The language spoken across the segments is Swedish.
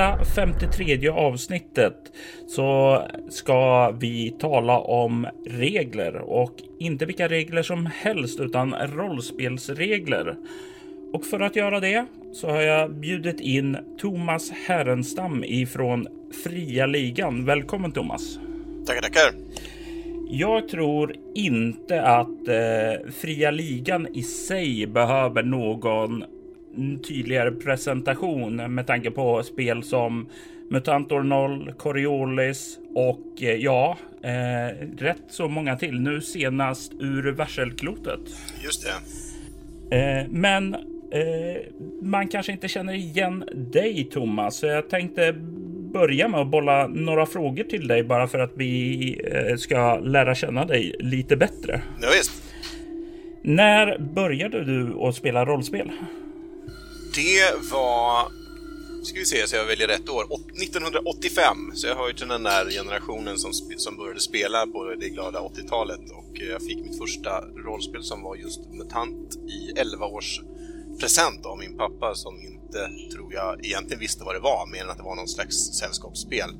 detta 53 avsnittet så ska vi tala om regler och inte vilka regler som helst utan rollspelsregler. Och för att göra det så har jag bjudit in Thomas Härenstam ifrån Fria Ligan. Välkommen Thomas! Tackar, tackar! Jag tror inte att eh, Fria Ligan i sig behöver någon tydligare presentation med tanke på spel som Mutantor 0, Coriolis och eh, ja, eh, rätt så många till. Nu senast ur Varselklotet. Just det. Eh, men eh, man kanske inte känner igen dig Thomas, så jag tänkte börja med att bolla några frågor till dig bara för att vi eh, ska lära känna dig lite bättre. Ja, visst. När började du att spela rollspel? Det var... Ska vi se så jag väljer rätt år. 1985. Så jag hör ju till den där generationen som, som började spela på det glada 80-talet och jag fick mitt första rollspel som var just MUTANT i 11 års present av min pappa som inte, tror jag, egentligen visste vad det var, mer än att det var någon slags sällskapsspel.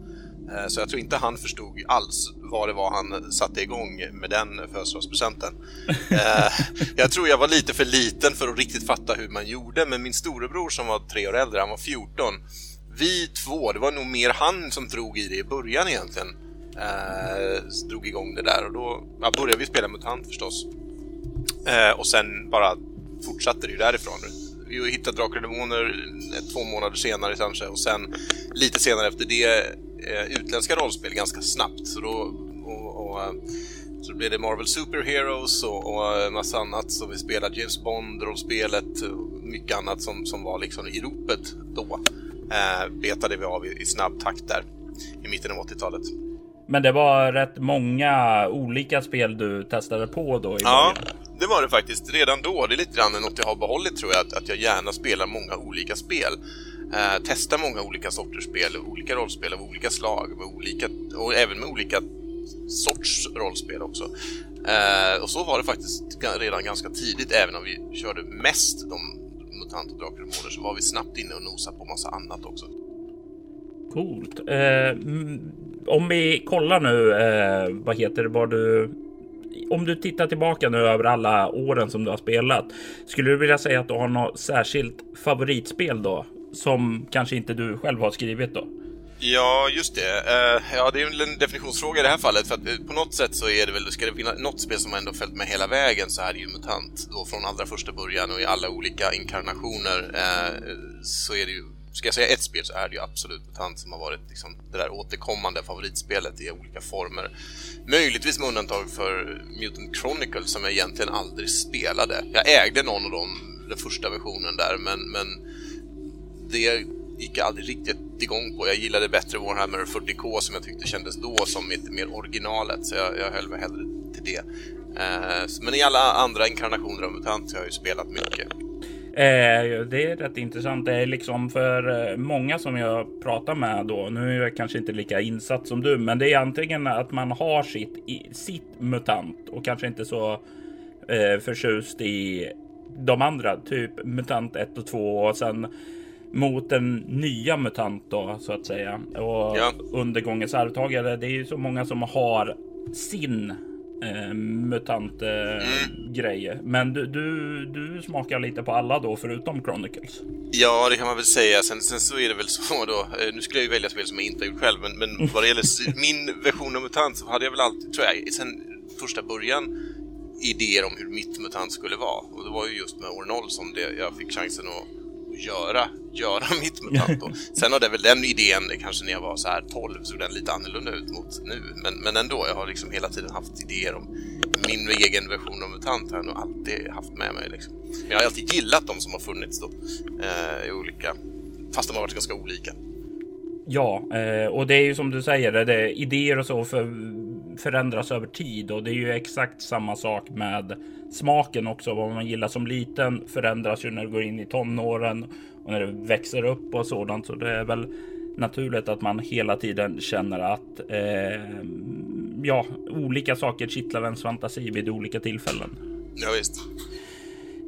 Eh, så jag tror inte han förstod alls vad det var han satte igång med den födelsedagspresenten. Eh, jag tror jag var lite för liten för att riktigt fatta hur man gjorde, men min storebror som var tre år äldre, han var 14. Vi två, det var nog mer han som drog i det i början egentligen. Eh, drog igång det där och då ja, började vi spela MUTANT förstås. och sen bara fortsatte det ju därifrån. Vi hittade Drakar och Demoner två månader senare kanske och sen lite senare efter det eh, utländska rollspel ganska snabbt. Så då, och, och, eh, så blev det Marvel Superheroes och, och massa annat. Så vi spelade James Bond-rollspelet och mycket annat som, som var liksom i ropet då. Eh, betade vi av i, i snabb takt där i mitten av 80-talet. Men det var rätt många olika spel du testade på då? I ja, det var det faktiskt. Redan då, det är lite grann något jag har behållit tror jag, att, att jag gärna spelar många olika spel. Eh, testar många olika sorters spel, olika rollspel av olika slag, med olika, och även med olika sorts rollspel också. Eh, och så var det faktiskt redan ganska tidigt, även om vi körde mest de MUTANT och Drakar och så var vi snabbt inne och nosade på massa annat också. Coolt. Eh, mm, om vi kollar nu, eh, vad heter det, vad du om du tittar tillbaka nu över alla åren som du har spelat, skulle du vilja säga att du har något särskilt favoritspel då? Som kanske inte du själv har skrivit då? Ja, just det. Eh, ja, det är väl en definitionsfråga i det här fallet, för att eh, på något sätt så är det väl, ska det finnas något spel som ändå följt med hela vägen så är det ju MUTANT, då från allra första början och i alla olika inkarnationer, eh, så är det ju ska jag säga ett spel så är det ju absolut MUTANT som har varit liksom det där återkommande favoritspelet i olika former. Möjligtvis med undantag för Mutant Chronicles som jag egentligen aldrig spelade. Jag ägde någon av dem, den första versionen där, men, men det gick jag aldrig riktigt igång på. Jag gillade bättre Warhammer 40K som jag tyckte kändes då som lite mer originalet, så jag, jag höll mig hellre till det. Eh, men i alla andra inkarnationer av MUTANT har jag ju spelat mycket. Eh, det är rätt intressant. Det är liksom för eh, många som jag pratar med då. Nu är jag kanske inte lika insatt som du, men det är antingen att man har sitt, sitt mutant och kanske inte så eh, förtjust i de andra, typ mutant 1 och 2 och sen mot den nya mutant då så att säga. Och ja. undergångens arvtagare. Det är ju så många som har sin eh, mutant eh, mm. grejer. Men du, du, du smakar lite på alla då förutom Chronicles? Ja, det kan man väl säga. Sen, sen så är det väl så då. Eh, nu skulle jag ju välja spel som jag inte har gjort själv, men, men vad det gäller min version av MUTANT så hade jag väl alltid, tror jag, sen första början idéer om hur mitt MUTANT skulle vara. Och det var ju just med år 0 som det, jag fick chansen att göra, göra mitt MUTANT. Och sen har det väl den idén, kanske när jag var så här 12, såg den lite annorlunda ut mot nu. Men, men ändå, jag har liksom hela tiden haft idéer om min egen version av MUTANT har jag nog alltid haft med mig. Liksom. Jag har alltid gillat de som har funnits då, eh, i olika, fast de har varit ganska olika. Ja, eh, och det är ju som du säger, det är idéer och så för, förändras över tid och det är ju exakt samma sak med smaken också. Vad man gillar som liten förändras ju när du går in i tonåren och när du växer upp och sådant. Så det är väl naturligt att man hela tiden känner att eh, ja, olika saker kittlar ens fantasi vid olika tillfällen. Ja, visst.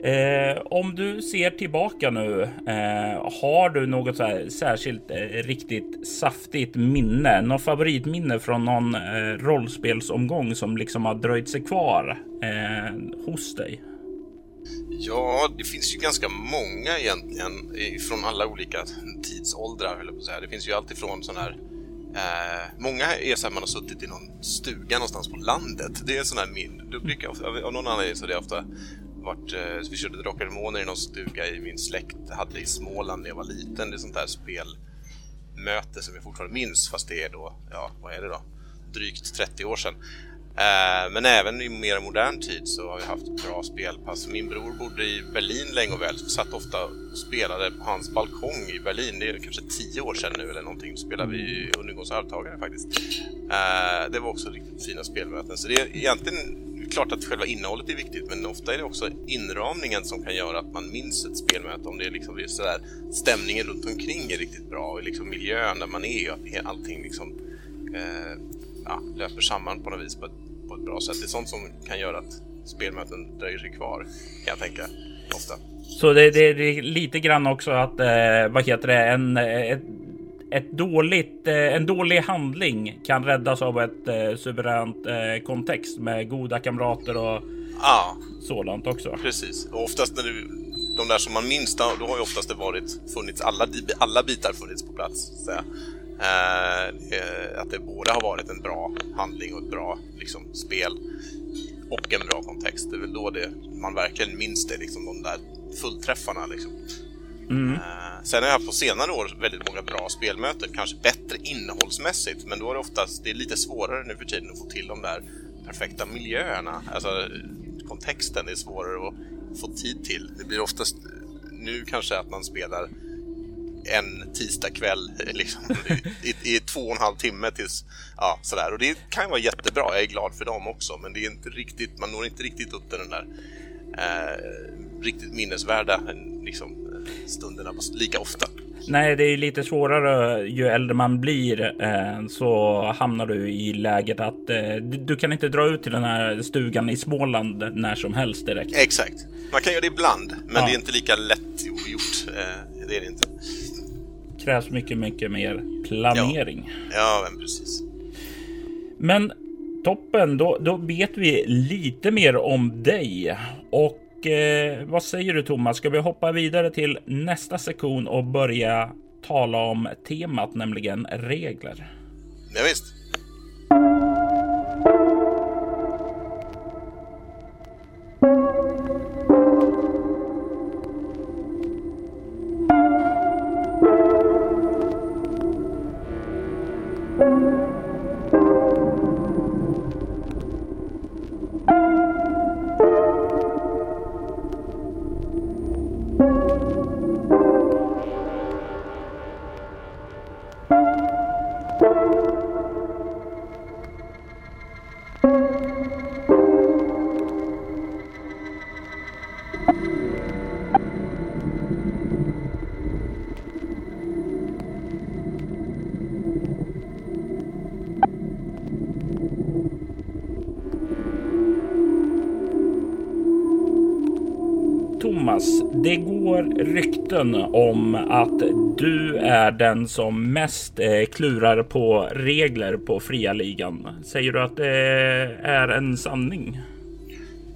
Eh, om du ser tillbaka nu, eh, har du något så här särskilt eh, riktigt saftigt minne? Något favoritminne från någon eh, rollspelsomgång som liksom har dröjt sig kvar eh, hos dig? Ja, det finns ju ganska många egentligen från alla olika tidsåldrar, höll jag på att säga. Det finns ju alltifrån sån här Eh, många är så här man har suttit i någon stuga någonstans på landet. Det är sån här min... Då brukar jag, av någon anledning så är det ofta vart, eh, vi körde Drakar och Demoner i någon stuga i min släkt hade i Småland när jag var liten. Det är sånt där spelmöte som jag fortfarande minns fast det är då, ja vad är det då? Drygt 30 år sedan. Eh, men även i mer modern tid så har vi haft bra spelpass. Min bror bodde i Berlin länge och väl, så satt ofta och spelade på hans balkong i Berlin. Det är kanske tio år sedan nu eller någonting. Då spelade vi Undergångs arvtagare faktiskt. Eh, det var också riktigt fina spelmöten. Så det är egentligen klart att själva innehållet är viktigt, men ofta är det också inramningen som kan göra att man minns ett spelmöte. Om det är liksom just sådär, stämningen runt omkring är riktigt bra och liksom miljön där man är och att allting liksom eh, ja, löper samman på något vis på ett, på ett bra sätt. Det är sånt som kan göra att spelmöten dröjer sig kvar, kan jag tänka ofta. Så det, det, det är lite grann också att, eh, vad heter det, en, ett, ett dåligt, eh, en dålig handling kan räddas av ett eh, suveränt eh, kontext med goda kamrater och ja, sådant också. Precis, och oftast när du, de där som man minns, då, då har ju oftast det varit funnits, alla, alla bitar funnits på plats. Så att Eh, att det både har varit en bra handling och ett bra liksom, spel och en bra kontext. Det är väl då det, man verkligen minns det, liksom, de där fullträffarna. Liksom. Mm. Eh, sen har jag på senare år väldigt många bra spelmöten, kanske bättre innehållsmässigt, men då är det oftast det är lite svårare nu för tiden att få till de där perfekta miljöerna. Alltså kontexten är svårare att få tid till. Det blir oftast nu kanske att man spelar en tisdagkväll liksom, i, i, två och en halv timme tills, ja, sådär. Och det kan vara jättebra, jag är glad för dem också, men det är inte riktigt, man når inte riktigt upp till den där eh, riktigt minnesvärda liksom, stunderna lika ofta. Nej, det är lite svårare ju äldre man blir eh, så hamnar du i läget att eh, du kan inte dra ut till den här stugan i Småland när som helst direkt. Exakt. Man kan göra det ibland, men ja. det är inte lika lätt gjort. Eh, det är det inte krävs mycket, mycket mer planering. Ja, ja men precis. Men toppen, då, då vet vi lite mer om dig. Och eh, vad säger du Thomas? Ska vi hoppa vidare till nästa sektion och börja tala om temat, nämligen regler? Ja, visst. Rykten om att du är den som mest eh, klurar på regler på fria ligan. Säger du att det är en sanning?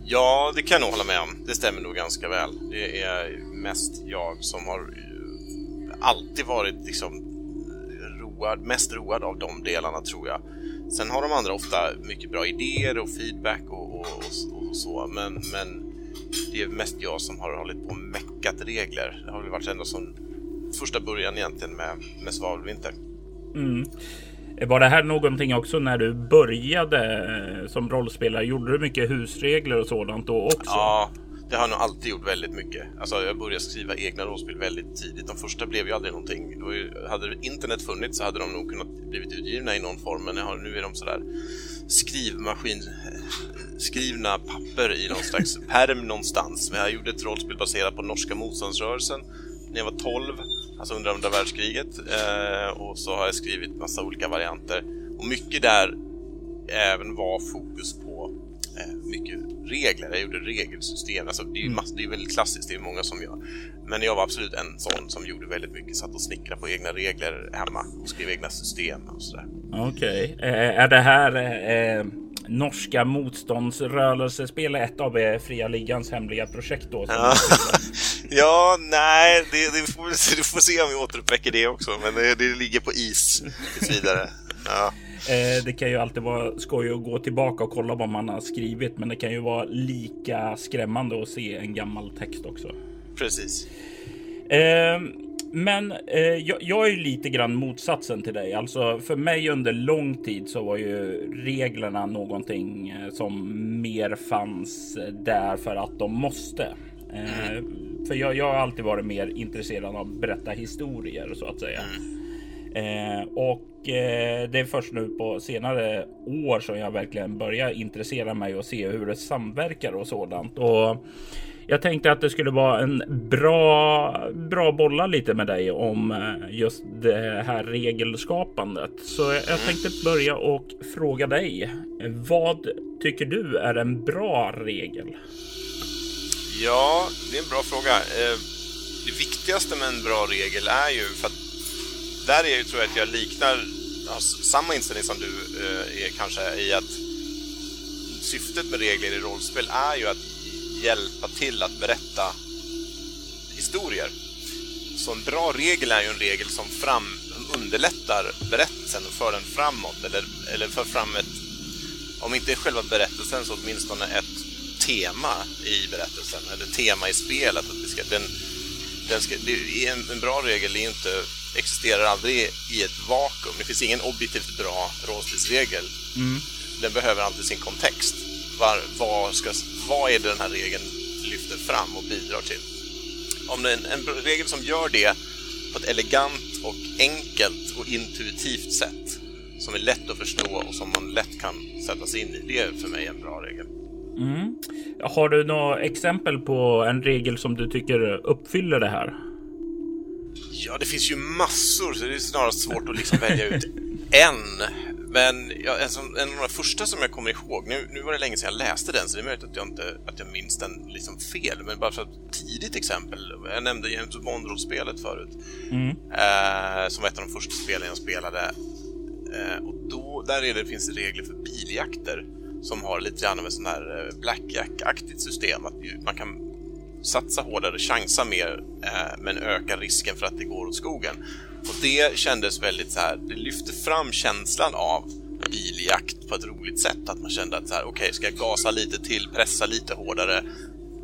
Ja, det kan jag nog hålla med om. Det stämmer nog ganska väl. Det är mest jag som har eh, alltid varit liksom eh, road, mest road av de delarna tror jag. Sen har de andra ofta mycket bra idéer och feedback och, och, och, och så, men, men det är mest jag som har hållit på och meckat regler. Det har väl varit ända som första början egentligen med, med svavelvinter. Mm. Var det här någonting också när du började eh, som rollspelare? Gjorde du mycket husregler och sådant då också? Ja, det har jag nog alltid gjort väldigt mycket. Alltså, jag började skriva egna rollspel väldigt tidigt. De första blev ju aldrig någonting. Ju, hade internet funnits så hade de nog kunnat blivit utgivna i någon form, men nu är de sådär skrivmaskin skrivna papper i någon slags perm någonstans. Jag gjorde ett rollspel baserat på norska motståndsrörelsen när jag var 12, alltså under andra världskriget. Eh, och så har jag skrivit massa olika varianter. Och mycket där även var fokus på eh, mycket regler, jag gjorde regelsystem. Alltså, det, är ju mass, det är väldigt klassiskt, det är många som gör. Men jag var absolut en sån som gjorde väldigt mycket, satt och snickrade på egna regler hemma och skrev egna system och sådär. Okej, okay. eh, är det här eh, norska motståndsrörelsespelet ett av eh, Fria Ligans hemliga projekt då? Ja. ja, nej, det, det, får, vi får se om vi återuppväcker det också, men det, det ligger på is tills vidare. Ja. Eh, det kan ju alltid vara skoj att gå tillbaka och kolla vad man har skrivit, men det kan ju vara lika skrämmande att se en gammal text också. Precis. Eh, men eh, jag, jag, är ju lite grann motsatsen till dig. Alltså för mig under lång tid så var ju reglerna någonting som mer fanns där för att de måste. Eh, mm. För jag, jag, har alltid varit mer intresserad av att berätta historier så att säga. Eh, och eh, det är först nu på senare år som jag verkligen börjar intressera mig och se hur det samverkar och sådant. Och jag tänkte att det skulle vara en bra, bra bolla lite med dig om eh, just det här regelskapandet. Så jag tänkte börja och fråga dig. Vad tycker du är en bra regel? Ja, det är en bra fråga. Eh, det viktigaste med en bra regel är ju för att där är ju, tror jag att jag liknar har samma inställning som du eh, är kanske i att syftet med regler i rollspel är ju att hjälpa till att berätta historier. Så en bra regel är ju en regel som fram, underlättar berättelsen och för den framåt eller, eller för fram ett, om inte själva berättelsen så åtminstone ett tema i berättelsen eller tema i spelet. Att vi ska, den, den ska, det, en, en bra regel är ju inte existerar aldrig i ett vakuum. Det finns ingen objektivt bra rollspelsregel. Mm. Den behöver alltid sin kontext. Var, vad, ska, vad är det den här regeln lyfter fram och bidrar till? Om det är en, en regel som gör det på ett elegant och enkelt och intuitivt sätt som är lätt att förstå och som man lätt kan sätta sig in i. Det är för mig en bra regel. Mm. Har du några exempel på en regel som du tycker uppfyller det här? Ja, det finns ju massor, så det är snarast svårt att liksom välja ut en. Men ja, en, som, en av de första som jag kommer ihåg, nu, nu var det länge sedan jag läste den, så det är möjligt att jag inte att jag minns den liksom fel, men bara för ett tidigt exempel. Jag nämnde James Bond-rollspelet förut, mm. eh, som var ett av de första spelen jag spelade. Eh, och då, där är det, finns det regler för biljakter som har lite grann av ett sånt här eh, blackjack-aktigt system. Att man kan satsa hårdare, chansa mer, eh, men öka risken för att det går åt skogen. Och det kändes väldigt så här, det lyfte fram känslan av biljakt på ett roligt sätt. Att man kände att så här, okej, okay, ska jag gasa lite till, pressa lite hårdare?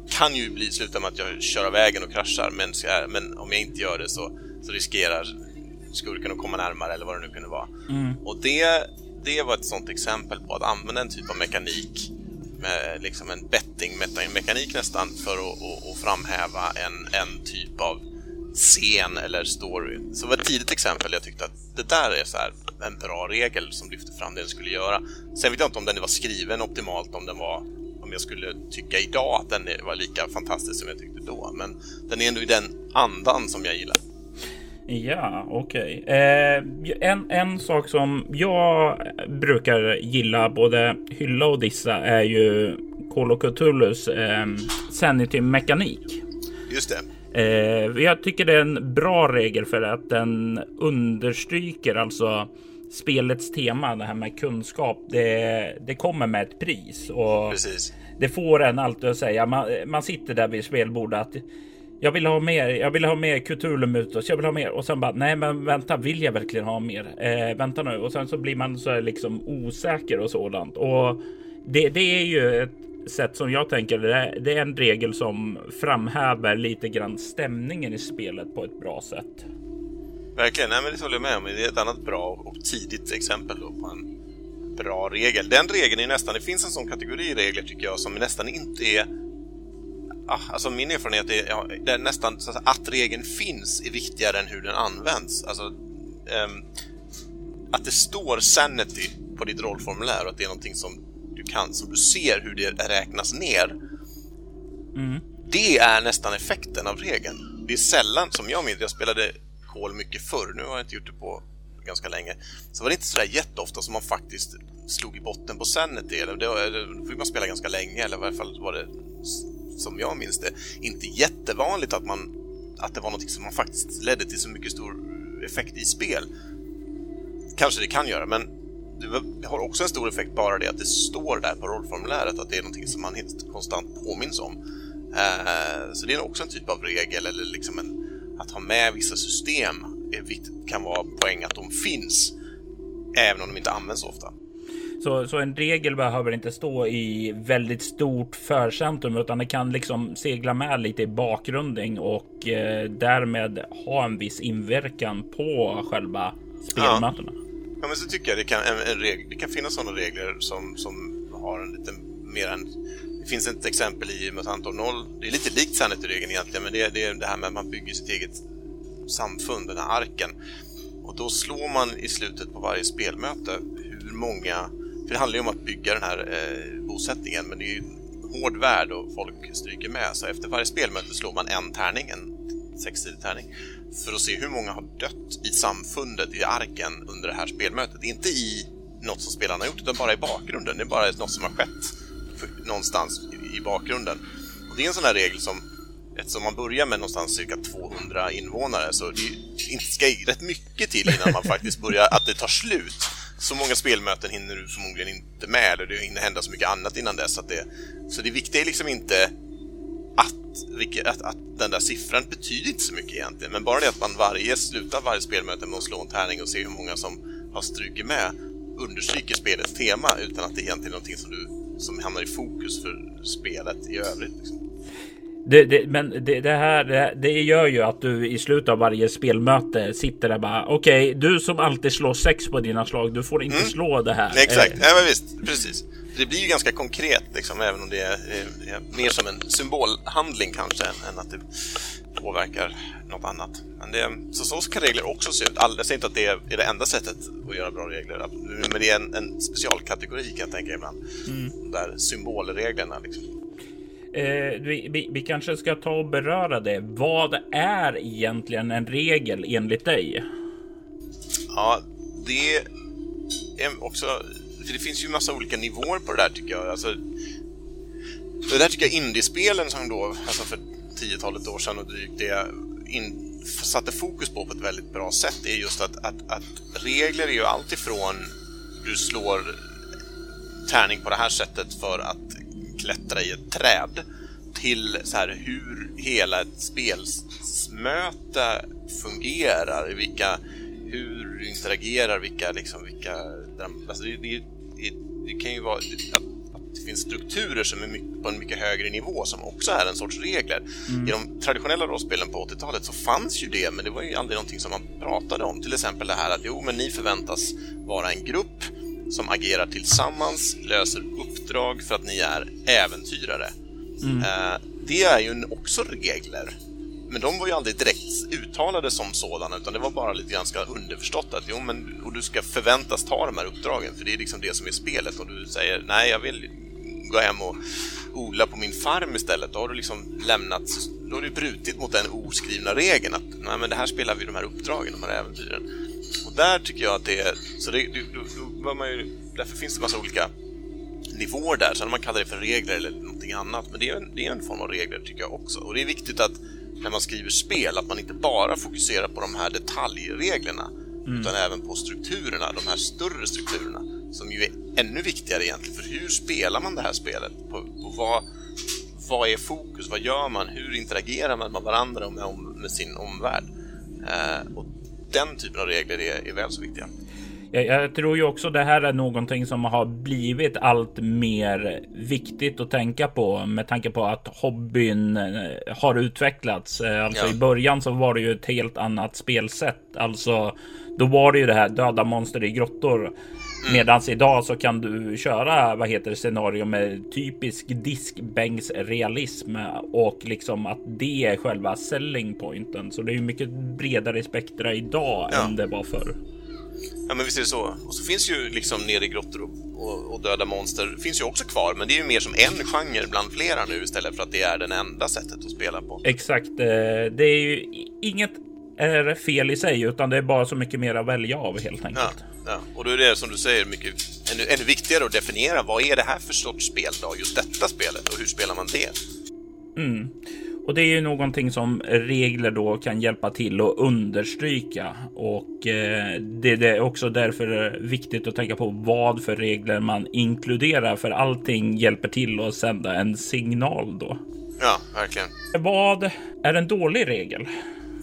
Kan ju bli sluta med att jag kör av vägen och kraschar, men, jag, men om jag inte gör det så, så riskerar skurken att komma närmare eller vad det nu kunde vara. Mm. Och det, det var ett sånt exempel på att använda en typ av mekanik med liksom en betting-mekanik nästan för att, att, att framhäva en, en typ av scen eller story. Så det var ett tidigt exempel. Jag tyckte att det där är så en bra regel som lyfter fram det den skulle göra. Sen vet jag inte om den var skriven optimalt, om den var om jag skulle tycka idag att den var lika fantastisk som jag tyckte då. Men den är ändå i den andan som jag gillar. Ja, okej. Okay. Eh, en, en sak som jag brukar gilla, både hylla och dissa, är ju Call of Cthulhus eh, Sanity-mekanik. Just det. Eh, jag tycker det är en bra regel för att den understryker alltså spelets tema, det här med kunskap. Det, det kommer med ett pris och Precis. det får en alltid att säga. Man, man sitter där vid spelbordet att jag vill ha mer. Jag vill ha mer Cthulhu-mutos. Jag vill ha mer och sen bara nej, men vänta, vill jag verkligen ha mer? Eh, vänta nu och sen så blir man så liksom osäker och sådant och det, det är ju ett sätt som jag tänker. Det, det är en regel som framhäver lite grann stämningen i spelet på ett bra sätt. Verkligen, nej, men det håller jag med om. Det är ett annat bra och tidigt exempel då på en bra regel. Den regeln är nästan, det finns en sån kategori regler tycker jag som nästan inte är ah, alltså min erfarenhet är, ja, det är nästan så att, regeln finns är viktigare än hur den används. Alltså, um, att det står sanity på ditt rollformulär och att det är någonting som du kan, som du ser hur det räknas ner. Mm. Det är nästan effekten av regeln. Det är sällan, som jag minns, jag spelade kol mycket förr, nu har jag inte gjort det på ganska länge, så var det inte sådär jätteofta som man faktiskt slog i botten på Sanity. Eller det, då fick man spela ganska länge, eller i varje fall var det som jag minns det, inte jättevanligt att, man, att det var något som man faktiskt ledde till så mycket stor effekt i spel. Kanske det kan göra, men det har också en stor effekt bara det att det står där på rollformuläret att det är någonting som man helt konstant påminns om. Eh, så det är också en typ av regel eller liksom en, att ha med vissa system eh, är viktigt, kan vara poäng att de finns även om de inte används så ofta. Så, så en regel behöver inte stå i väldigt stort förcentrum utan det kan liksom segla med lite i bakgrunden och eh, därmed ha en viss inverkan på själva spelmötena. Ja. ja, men så tycker jag det kan, en, en regel, det kan finnas sådana regler som, som har en lite mer än det finns ett exempel i Mutantor 0. Det är lite likt Sanity-regeln egentligen, men det är, det är det här med att man bygger sitt eget samfund, den här arken. Och då slår man i slutet på varje spelmöte hur många det handlar ju om att bygga den här eh, bosättningen, men det är ju en hård värld och folk stryker med. Så efter varje spelmöte slår man en tärning, en sexsidig tärning, för att se hur många har dött i samfundet, i arken, under det här spelmötet. Inte i något som spelarna har gjort, utan bara i bakgrunden. Det är bara något som har skett någonstans i, i bakgrunden. Och det är en sån här regel som Eftersom man börjar med någonstans cirka 200 invånare så det ska rätt mycket till innan man faktiskt börjar, att det tar slut så många spelmöten hinner du förmodligen inte med eller det hinner hända så mycket annat innan dess. Att det, så det viktiga är liksom inte att, att, att den där siffran betyder inte så mycket egentligen, men bara det att man varje, slutar varje spelmöte med att slå en tärning och se hur många som har strukit med understryker spelets tema utan att det egentligen är någonting som, du, som hamnar i fokus för spelet i övrigt. Liksom. Det, det, men det, det här det, det, gör ju att du i slutet av varje spelmöte sitter där bara okej, okay, du som alltid slår sex på dina slag, du får inte mm. slå det här. exakt, ja, men visst, precis. Det blir ju ganska konkret, liksom, även om det är, är, är mer som en symbolhandling kanske än, än, att det påverkar något annat. Men det, så, så kan regler också se ut. jag säger inte att det är, det enda sättet att göra bra regler, men det är en, en specialkategori kan jag tänka ibland. Mm. Där symbolreglerna. Liksom. Eh, vi, vi, vi, kanske ska ta och beröra det. Vad är egentligen en regel enligt dig? Ja, det är också... För det finns ju massa olika nivåer på det där tycker jag. Alltså, det där tycker jag indiespelen som då, alltså för tiotalet år sedan och drygt, det in, satte fokus på på ett väldigt bra sätt är just att, att, att regler är ju alltifrån du slår tärning på det här sättet för att klättra i ett träd till så här hur hela ett spelmöte fungerar, vilka, hur du interagerar, vilka, liksom, vilka... Alltså det, det, det, det kan ju vara att, att det finns strukturer som är mycket, på en mycket högre nivå som också är en sorts regler. Mm. I de traditionella rollspelen på 80-talet så fanns ju det, men det var ju aldrig någonting som man pratade om. Till exempel det här att jo, men ni förväntas vara en grupp som agerar tillsammans, löser uppdrag för att ni är äventyrare. Mm. Eh, det är ju också regler. Men de var ju aldrig direkt uttalade som sådana, utan det var bara lite ganska underförstått att jo, men och du ska förväntas ta de här uppdragen, för det är liksom det som är spelet. Och du säger nej, jag vill gå hem och odla på min farm istället. Då har du liksom lämnat, då har du brutit mot den oskrivna regeln att nej, men det här spelar vi de här uppdragen, de här äventyren. Och där tycker jag att det är, så det, då, då man ju, därför finns det massa olika nivåer där, sen om man kallar det för regler eller någonting annat, men det är, en, det är en form av regler tycker jag också. Och det är viktigt att när man skriver spel, att man inte bara fokuserar på de här detaljreglerna, mm. utan även på strukturerna, de här större strukturerna, som ju är ännu viktigare egentligen, för hur spelar man det här spelet? På, på vad, vad är fokus? Vad gör man? Hur interagerar man med varandra och med, med sin omvärld? Eh, och den typen av regler är, är väl så viktiga. Jag, jag, tror ju också det här är någonting som har blivit allt mer viktigt att tänka på med tanke på att hobbyn eh, har utvecklats. Eh, alltså ja. i början så var det ju ett helt annat spelsätt. Alltså då var det ju det här döda monster i grottor. Mm. Medans idag så kan du köra vad heter det scenario med typisk diskbänksrealism och liksom att det är själva selling pointen. Så det är ju mycket bredare spektra idag ja. än det var förr. Ja, men visst är det så. Och så finns ju liksom nere i grottor och, och, och, döda monster finns ju också kvar, men det är ju mer som en genre bland flera nu istället för att det är det enda sättet att spela på. Exakt. Eh, det är ju inget är fel i sig, utan det är bara så mycket mer att välja av helt enkelt. Ja, ja. och då är det som du säger mycket ännu, ännu viktigare att definiera vad är det här för sorts spel då, just detta spelet och hur spelar man det? Mm. Och det är ju någonting som regler då kan hjälpa till att understryka och eh, det är också därför viktigt att tänka på vad för regler man inkluderar för allting hjälper till att sända en signal då. Ja, verkligen. Vad är en dålig regel?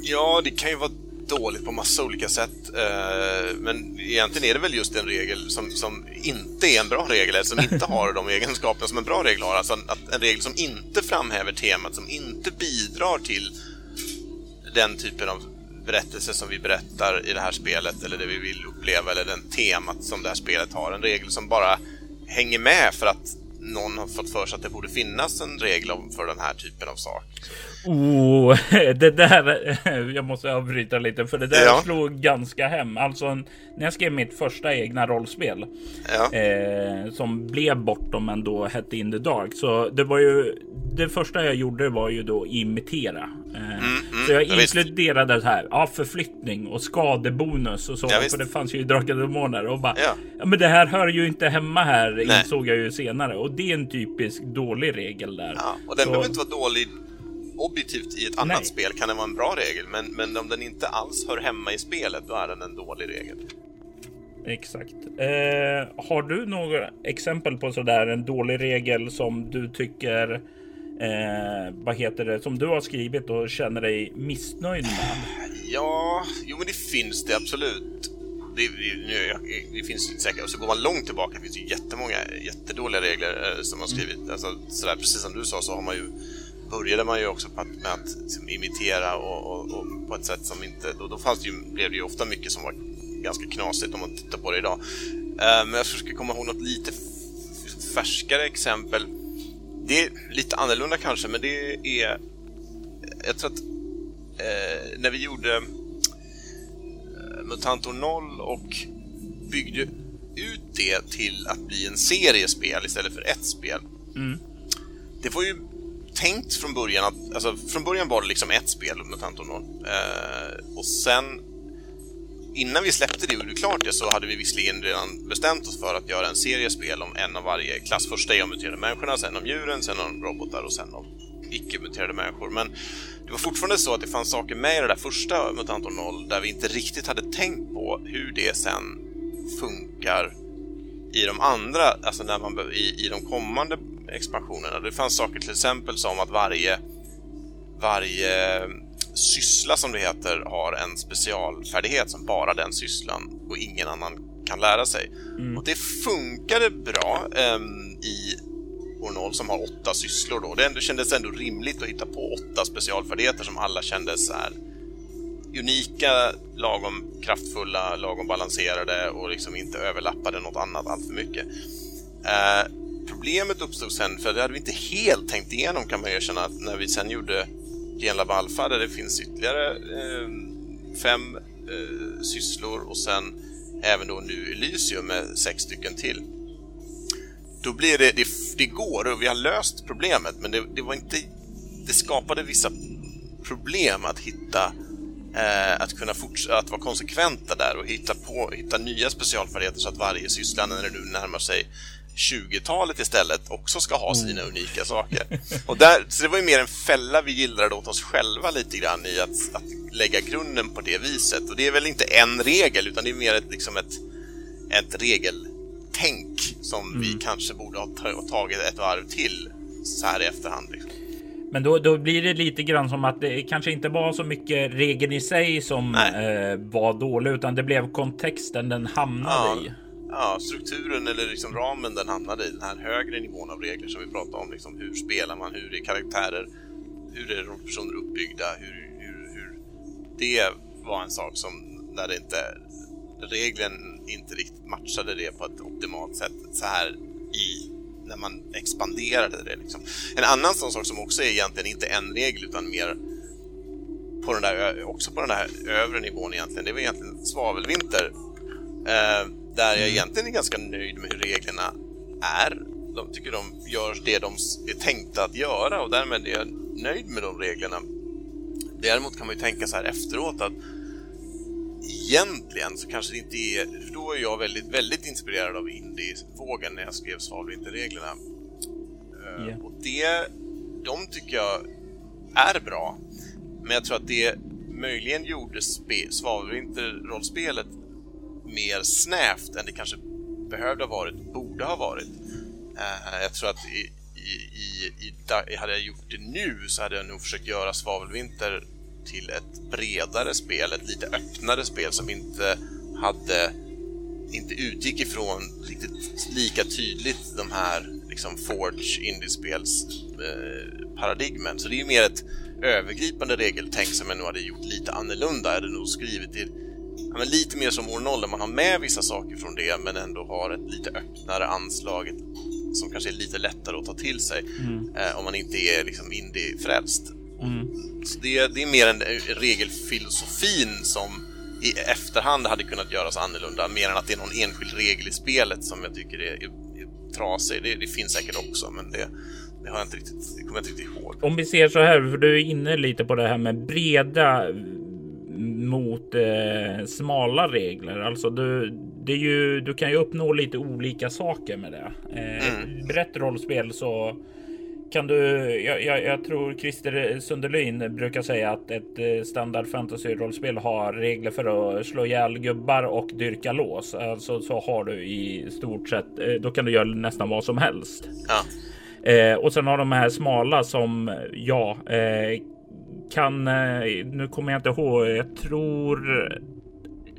Ja, det kan ju vara dåligt på massa olika sätt. Eh, men egentligen är det väl just en regel som, som inte är en bra regel, eller som inte har de egenskaperna som en bra regel har. Alltså en, en regel som inte framhäver temat, som inte bidrar till den typen av berättelse som vi berättar i det här spelet, eller det vi vill uppleva, eller den temat som det här spelet har. En regel som bara hänger med för att någon har fått för sig att det borde finnas en regel för den här typen av sak. Oh, det där. Jag måste avbryta lite för det där ja. slog ganska hem. Alltså när jag skrev mitt första egna rollspel ja. eh, som blev bortom men då hette In the Dark. Så det var ju det första jag gjorde var ju då imitera. Eh, mm, mm, så jag inkluderade så här. Ja, förflyttning och skadebonus och så. Ja, för det fanns ju i Drakar och Demoner och bara. Ja. ja. men det här hör ju inte hemma här Nej. insåg jag ju senare och det är en typisk dålig regel där. Ja, och den så... behöver inte vara dålig objektivt i ett annat Nej. spel kan det vara en bra regel, men, men om den inte alls hör hemma i spelet, då är den en dålig regel. Exakt. Eh, har du några exempel på sådär en dålig regel som du tycker eh, vad heter det som du har skrivit och känner dig missnöjd med? Ja, jo, men det finns det absolut. Det, det, det finns säkert, och så går man långt tillbaka finns det jättemånga jättedåliga regler eh, som har skrivit. Alltså, sådär, precis som du sa så har man ju började man ju också på att, med att liksom, imitera och, och, och, på ett sätt som inte... Och då fanns det ju, blev det ju ofta mycket som var ganska knasigt om man tittar på det idag. Uh, men jag försöker komma ihåg något lite färskare exempel. Det är lite annorlunda kanske, men det är... Jag tror att uh, när vi gjorde uh, Mutantor 0 och byggde ut det till att bli en serie spel istället för ett spel. Mm. Det var ju tänkt från början att, alltså från början var det liksom ett spel, Mutant Unknown. Eh, och sen innan vi släppte det och gjorde klart det så hade vi visserligen redan bestämt oss för att göra en serie spel om en av varje klass. Första är om muterade människorna, sen om djuren, sen om robotar och sen om icke-muterade människor. Men det var fortfarande så att det fanns saker med i det där första Mutant 0 där vi inte riktigt hade tänkt på hur det sen funkar i de andra, alltså när man, i, i de kommande expansionerna. Det fanns saker till exempel som att varje, varje syssla som det heter har en specialfärdighet som bara den sysslan och ingen annan kan lära sig. Mm. Och det funkade bra um, i Ornol som har åtta sysslor då. Det ändå, kändes ändå rimligt att hitta på åtta specialfärdigheter som alla kändes här unika, lagom kraftfulla, lagom balanserade och liksom inte överlappade något annat allt för mycket. Eh, problemet uppstod sen, för det hade vi inte helt tänkt igenom kan man erkänna, att när vi sen gjorde Genlab Alpha där det finns ytterligare eh, fem eh, sysslor och sen även då nu Elysium med sex stycken till. Då blir det, det, det går och vi har löst problemet men det, det var inte, det skapade vissa problem att hitta eh, att kunna fortsätta att vara konsekventa där och hitta på, hitta nya specialfärdigheter så att varje syssla när det nu närmar sig 20-talet istället också ska ha sina mm. unika saker. Och där, så det var ju mer en fälla vi gillrade åt oss själva lite grann i att, att lägga grunden på det viset. Och det är väl inte en regel, utan det är mer ett, liksom ett, ett regeltänk som mm. vi kanske borde ha tagit ett varv till så här i efterhand. Liksom. Men då, då blir det lite grann som att det kanske inte var så mycket regeln i sig som eh, var dålig, utan det blev kontexten den hamnade ja. i ja, strukturen eller liksom ramen den hamnade i, den här högre nivån av regler som vi pratade om. Liksom hur spelar man, hur är karaktärer, hur är personer uppbyggda, hur, hur, hur... Det var en sak som, där det inte, regeln inte riktigt matchade det på ett optimalt sätt så här i när man expanderade det. Liksom. En annan sån sak som också är egentligen inte en regel utan mer på den där, också på den där övre nivån egentligen, det var egentligen svavelvinter. Eh, där jag egentligen är ganska nöjd med hur reglerna är. De tycker de gör det de är tänkta att göra och därmed är jag nöjd med de reglerna. Däremot kan man ju tänka så här efteråt att egentligen så kanske det inte är... För då är jag väldigt, väldigt inspirerad av indie-vågen när jag skrev Svalvinterreglerna. Yeah. Och det, de tycker jag är bra. Men jag tror att det möjligen gjorde Svalvinter-rollspelet mer snävt än det kanske behövde ha varit, borde ha varit. Uh, jag tror att i, i, i, hade jag gjort det nu så hade jag nog försökt göra Svavelvinter till ett bredare spel, ett lite öppnare spel som inte hade inte utgick ifrån riktigt lika tydligt de här liksom Forge indiespels eh, paradigmen. Så det är ju mer ett övergripande regeltänk som jag nog hade gjort lite annorlunda. Jag hade nog skrivit till ja, lite mer som år 0 där man har med vissa saker från det men ändå har ett lite öppnare anslag som kanske är lite lättare att ta till sig mm. eh, om man inte är liksom indie-frälst. Mm. Så det, det, är mer en regelfilosofin som i efterhand hade kunnat göras annorlunda, mer än att det är någon enskild regel i spelet som jag tycker är, är, är trasig. Det, det, finns säkert också, men det, det har jag inte riktigt, det kommer jag inte riktigt ihåg. Om vi ser så här, för du är inne lite på det här med breda mot eh, smala regler. Alltså du, det är ju, du kan ju uppnå lite olika saker med det. Eh, mm. Brett rollspel så kan du, jag, jag, jag, tror Christer Sunderlin brukar säga att ett eh, standard fantasy rollspel har regler för att slå ihjäl gubbar och dyrka lås. Alltså så har du i stort sett, eh, då kan du göra nästan vad som helst. Ja. Eh, och sen har de här smala som ja, eh, kan, eh, nu kommer jag inte ihåg, jag tror,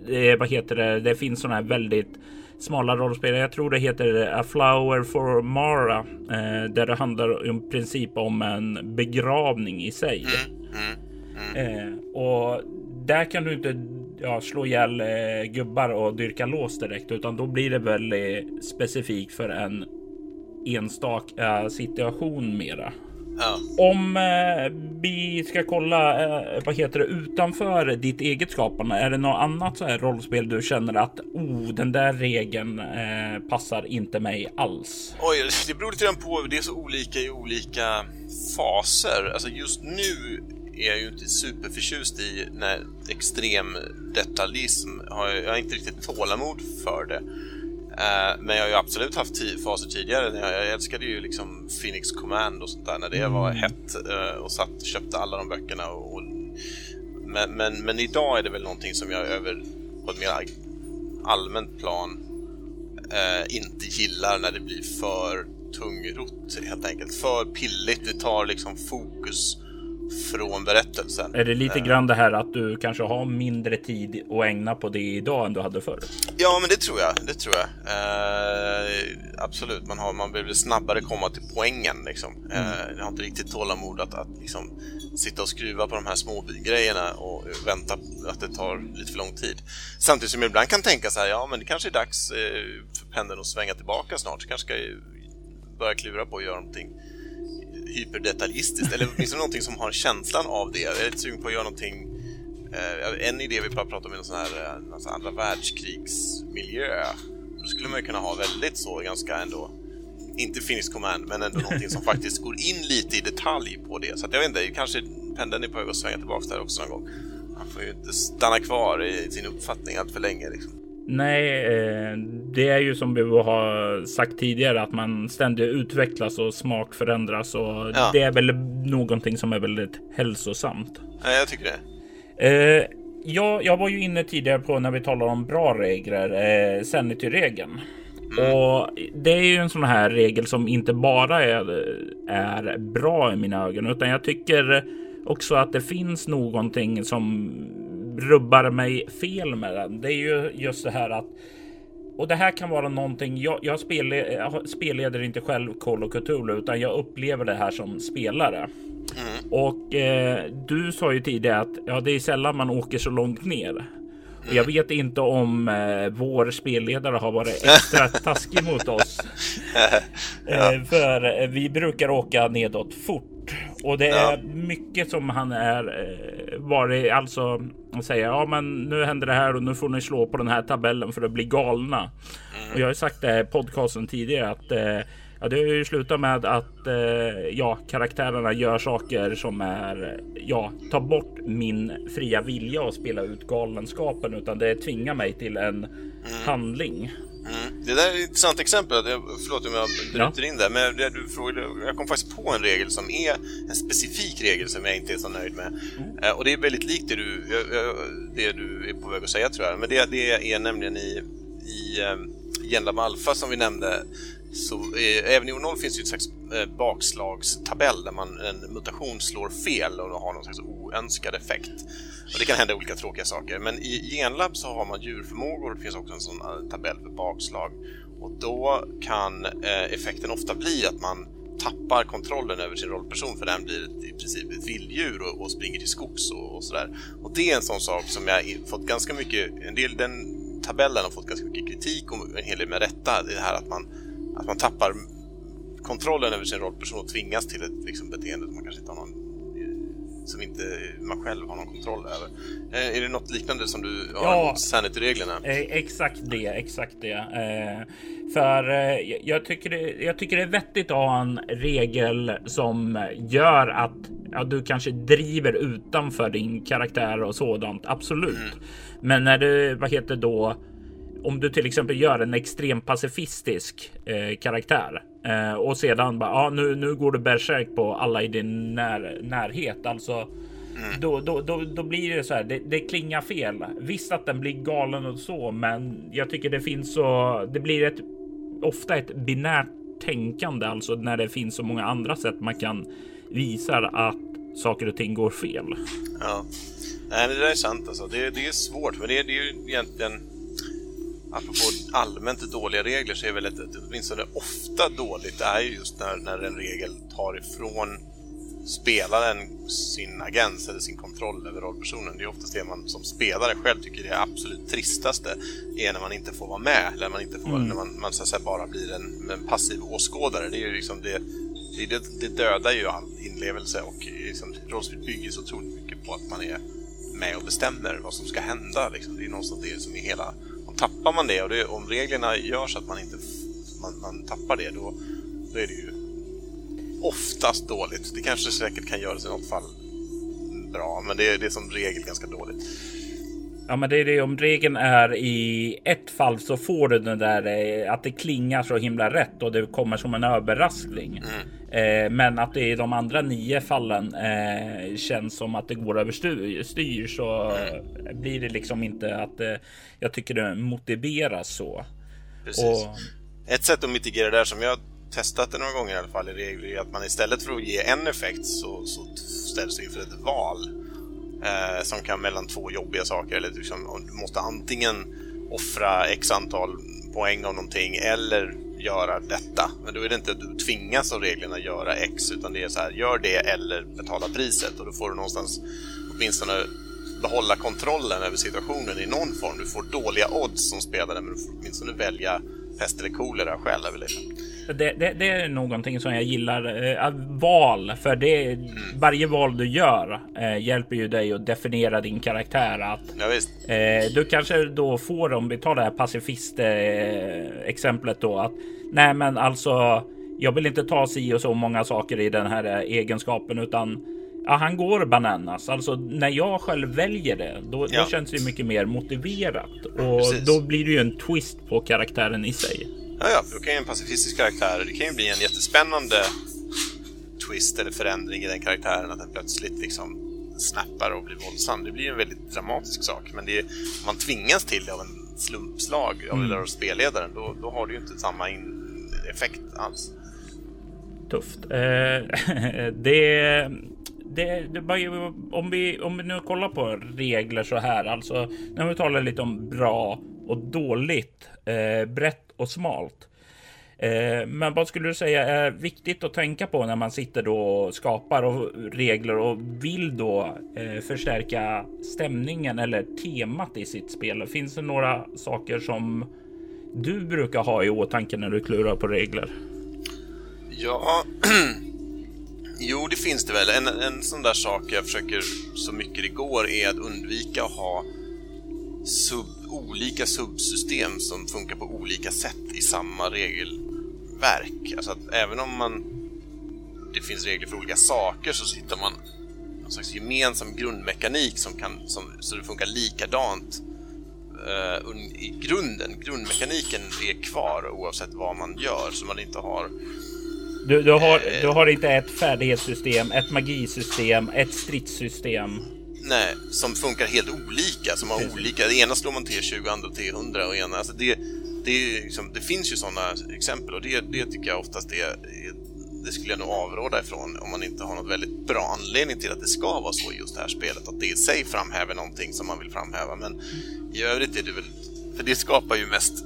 eh, vad heter det, det finns sådana här väldigt smala rollspel. Jag tror det heter A Flower for Mara, eh, där det handlar i princip om en begravning i sig. Mm, mm, mm. Eh, och där kan du inte ja, slå ihjäl eh, gubbar och dyrka lås direkt, utan då blir det väldigt specifikt för en enstaka situation mera. Ja. Om eh, vi ska kolla, eh, vad heter det, utanför ditt eget skapande, är det något annat så här rollspel du känner att oh, den där regeln eh, passar inte mig alls? Oj, det beror lite grann på, det är så olika i olika faser. Alltså just nu är jag ju inte superförtjust i när extrem detaljism, jag har inte riktigt tålamod för det. Uh, men jag har ju absolut haft faser tidigare. Jag, jag älskade ju liksom Phoenix Command och sånt där när det mm. var hett uh, och satt köpte alla de böckerna. Och, och, men, men, men, idag är det väl någonting som jag över på ett mer allmänt plan uh, inte gillar när det blir för tungrott helt enkelt. För pilligt. Det tar liksom fokus från berättelsen. Är det lite uh, grann det här att du kanske har mindre tid att ägna på det idag än du hade förr? Ja, men det tror jag. Det tror jag. Uh, absolut, man, har, man behöver snabbare komma till poängen. Liksom. Mm. Uh, jag har inte riktigt tålamod att, att liksom, sitta och skruva på de här små grejerna och vänta att det tar lite för lång tid. Samtidigt som jag ibland kan tänka så här, ja men det kanske är dags för pendeln att svänga tillbaka snart. Så kanske ska börja klura på att göra någonting hyperdetaljistiskt, eller åtminstone någonting som har känslan av det. Jag är lite sugen på att göra någonting eh, en idé vi pratade om är någon sån här eh, någon sån andra världskrigsmiljö. Då skulle man ju kunna ha väldigt så, ganska ändå, inte Finish Command, men ändå någonting som faktiskt går in lite i detalj på det. Så att jag vet inte, kanske pendeln är på väg att svänga tillbaka där också någon gång. Man får ju inte stanna kvar i sin uppfattning allt för länge liksom. Nej, eh, det är ju som vi har sagt tidigare att man ständigt utvecklas och smak förändras och ja. det är väl någonting som är väldigt hälsosamt. Ja, jag tycker det. Eh, ja, jag var ju inne tidigare på när vi talar om bra regler, eh, sanity-regeln. Mm. Och det är ju en sån här regel som inte bara är, är bra i mina ögon, utan jag tycker också att det finns någonting som rubbar mig fel med den. Det är ju just det här att och det här kan vara någonting. Jag, jag, spelle, jag spelleder inte själv Call of Cthulhu, utan jag upplever det här som spelare. Mm. Och eh, du sa ju tidigare att ja, det är sällan man åker så långt ner. Och jag vet inte om eh, vår spelledare har varit extra taskig mot oss. Eh, för vi brukar åka nedåt fort och det är ja. mycket som han är eh, varit alltså säger ja, men nu händer det här och nu får ni slå på den här tabellen för att bli galna. Mm. Och jag har sagt det här i podcasten tidigare att eh, Ja, det har ju slutat med att eh, ja, karaktärerna gör saker som är ja, tar bort min fria vilja att spela ut galenskapen, utan det tvingar mig till en mm. handling. Mm. Det där är ett intressant exempel. Förlåt om jag bryter ja. in där, men du frågade, jag kom faktiskt på en regel som är en specifik regel som jag inte är så nöjd med. Mm. Uh, och det är väldigt likt det du, det du är på väg att säga tror jag. Men det, det är nämligen i, i um, Genlab Alpha som vi nämnde så eh, även i Onol finns det ett slags eh, bakslagstabell där man, en mutation slår fel och har någon slags oönskad effekt. Och det kan hända olika tråkiga saker, men i Genlab så har man djurförmågor och det finns också en sån eh, tabell för bakslag. Och då kan eh, effekten ofta bli att man tappar kontrollen över sin rollperson för den blir i princip ett vilddjur och, och springer till skogs och, och sådär. Och det är en sån sak som jag fått ganska mycket, en del, den tabellen har fått ganska mycket kritik och en hel del med rätta. Det här att man att man tappar kontrollen över sin rollperson och tvingas till ett liksom, beteende som man kanske inte har någon som inte man själv har någon kontroll över. Eh, är det något liknande som du har ja, Sanity-reglerna? Eh, exakt det, exakt det. Eh, för jag, tycker det, jag tycker det är vettigt att ha en regel som gör att ja, du kanske driver utanför din karaktär och sådant. Absolut. Mm. Men när du, vad heter då, om du till exempel gör en extrem pacifistisk eh, karaktär eh, och sedan bara ja, nu, nu går du bärsärk på alla i din när, närhet. Alltså, mm. då, då, då, då blir det så här. Det, det, klingar fel. Visst att den blir galen och så, men jag tycker det finns så. Det blir ett ofta ett binärt tänkande, alltså när det finns så många andra sätt man kan visa att saker och ting går fel. Ja, nej, det där är sant alltså. Det, det är svårt, men det, det är ju egentligen apropå allmänt dåliga regler så är väl ett, åtminstone ofta dåligt är ju just när, när en regel tar ifrån spelaren sin agens eller sin kontroll över rollpersonen. Det är oftast det man som spelare själv tycker är absolut tristaste är när man inte får vara med eller man inte får, mm. när man, man så att säga, bara blir en, en passiv åskådare. Det är ju liksom det, det, det dödar ju all inlevelse och liksom, rollspel bygger så otroligt mycket på att man är med och bestämmer vad som ska hända. Liksom. Det är någonstans det som är hela tappar man det och det, om reglerna gör så att man inte man, man tappar det, då, då är det ju oftast dåligt. Det kanske säkert kan göras i något fall bra, men det är, det är som regel ganska dåligt. Ja, men det är det om regeln är i ett fall så får du den där eh, att det klingar så himla rätt och det kommer som en överraskning. Mm. Eh, men att det i de andra nio fallen eh, känns som att det går överstyr så mm. blir det liksom inte att jag tycker det motiveras så. Precis. Och... Ett sätt att mitigera det där som jag testat det några gånger i alla fall i regler är att man istället för att ge en effekt så, så ställs det inför ett val eh, som kan mellan två jobbiga saker. Eller liksom, du måste antingen offra x antal poäng av någonting eller göra detta. Men då är det inte att du tvingas av reglerna att göra X utan det är så här, gör det eller betala priset och då får du någonstans åtminstone behålla kontrollen över situationen i någon form. Du får dåliga odds som spelare men du får åtminstone välja pest eller kolera själv. Liksom. Det, det, det, är någonting som jag gillar. Eh, val, för det mm. varje val du gör eh, hjälper ju dig att definiera din karaktär. Att, ja, eh, du kanske då får, om vi tar det här pacifist eh, exemplet då, att nej, men alltså, jag vill inte ta si och så många saker i den här eh, egenskapen, utan Ja, han går bananas. Alltså när jag själv väljer det, då, ja. då känns det mycket mer motiverat och Precis. då blir det ju en twist på karaktären i sig. Ja, ja, då kan ju en pacifistisk karaktär, det kan ju bli en jättespännande twist eller förändring i den karaktären, att den plötsligt liksom snappar och blir våldsam. Det blir ju en väldigt dramatisk sak, men det är, om man tvingas till det av en slumpslag av mm. spelledaren, då, då har du ju inte samma effekt alls. Tufft. Eh, det det, det bara, om, vi, om vi nu kollar på regler så här, alltså när vi talar lite om bra och dåligt, eh, brett och smalt. Eh, men vad skulle du säga är viktigt att tänka på när man sitter då och skapar och regler och vill då eh, förstärka stämningen eller temat i sitt spel? Finns det några saker som du brukar ha i åtanke när du klurar på regler? Ja, Jo, det finns det väl. En, en sån där sak jag försöker så mycket det går är att undvika att ha sub, olika subsystem som funkar på olika sätt i samma regelverk. Alltså att även om man det finns regler för olika saker så hittar man någon slags gemensam grundmekanik som kan, som, så det funkar likadant uh, i grunden. Grundmekaniken är kvar oavsett vad man gör så man inte har du, du, har, du har inte ett färdighetssystem, ett magisystem, ett stridssystem. Nej, som funkar helt olika, som har Precis. olika. Det ena slår man T20, andra T100 och ena... Alltså det, det, liksom, det finns ju sådana exempel och det, det tycker jag oftast är, det skulle jag nog avråda ifrån om man inte har något väldigt bra anledning till att det ska vara så i just det här spelet, att det i sig framhäver någonting som man vill framhäva. Men i övrigt är det väl, för det skapar ju mest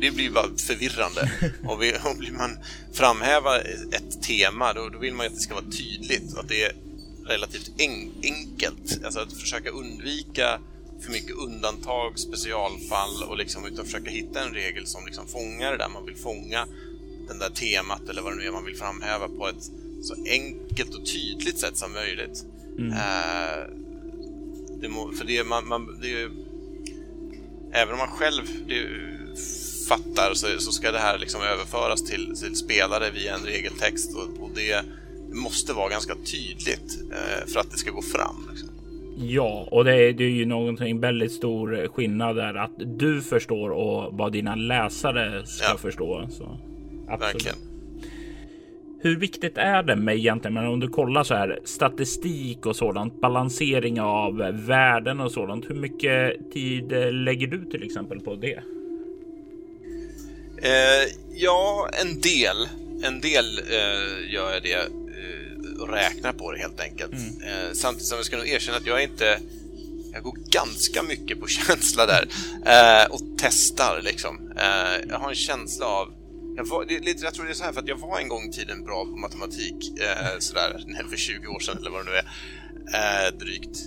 det blir bara förvirrande. Och, vi, och vill man framhäva ett tema, då, då, vill man ju att det ska vara tydligt, att det är relativt en, enkelt. Alltså att försöka undvika för mycket undantag, specialfall och liksom utan försöka hitta en regel som liksom fångar det där man vill fånga, den där temat eller vad det nu är man vill framhäva på ett så enkelt och tydligt sätt som möjligt. Mm. Uh, det må, för det, man, man, det även om man själv det, fattar så, så, ska det här liksom överföras till, till spelare via en regeltext och, och det måste vara ganska tydligt uh, för att det ska gå fram. Liksom. Ja, och det är, det är ju någonting väldigt stor skillnad där att du förstår och vad dina läsare ska ja. förstå. Så, absolut. Verkligen. Hur viktigt är det med egentligen, men om du kollar så här statistik och sådant, balansering av värden och sådant. Hur mycket tid lägger du till exempel på det? Eh, ja, en del. En del eh, gör jag det och räknar på det helt enkelt. Mm. Eh, samtidigt som jag ska nog erkänna att jag inte... Jag går ganska mycket på känsla där eh, och testar liksom. Eh, jag har en känsla av... Jag, var, det, lite, jag tror det är så här för att jag var en gång i tiden bra på matematik, eh, sådär för 20 år sedan eller vad det nu är, eh, drygt.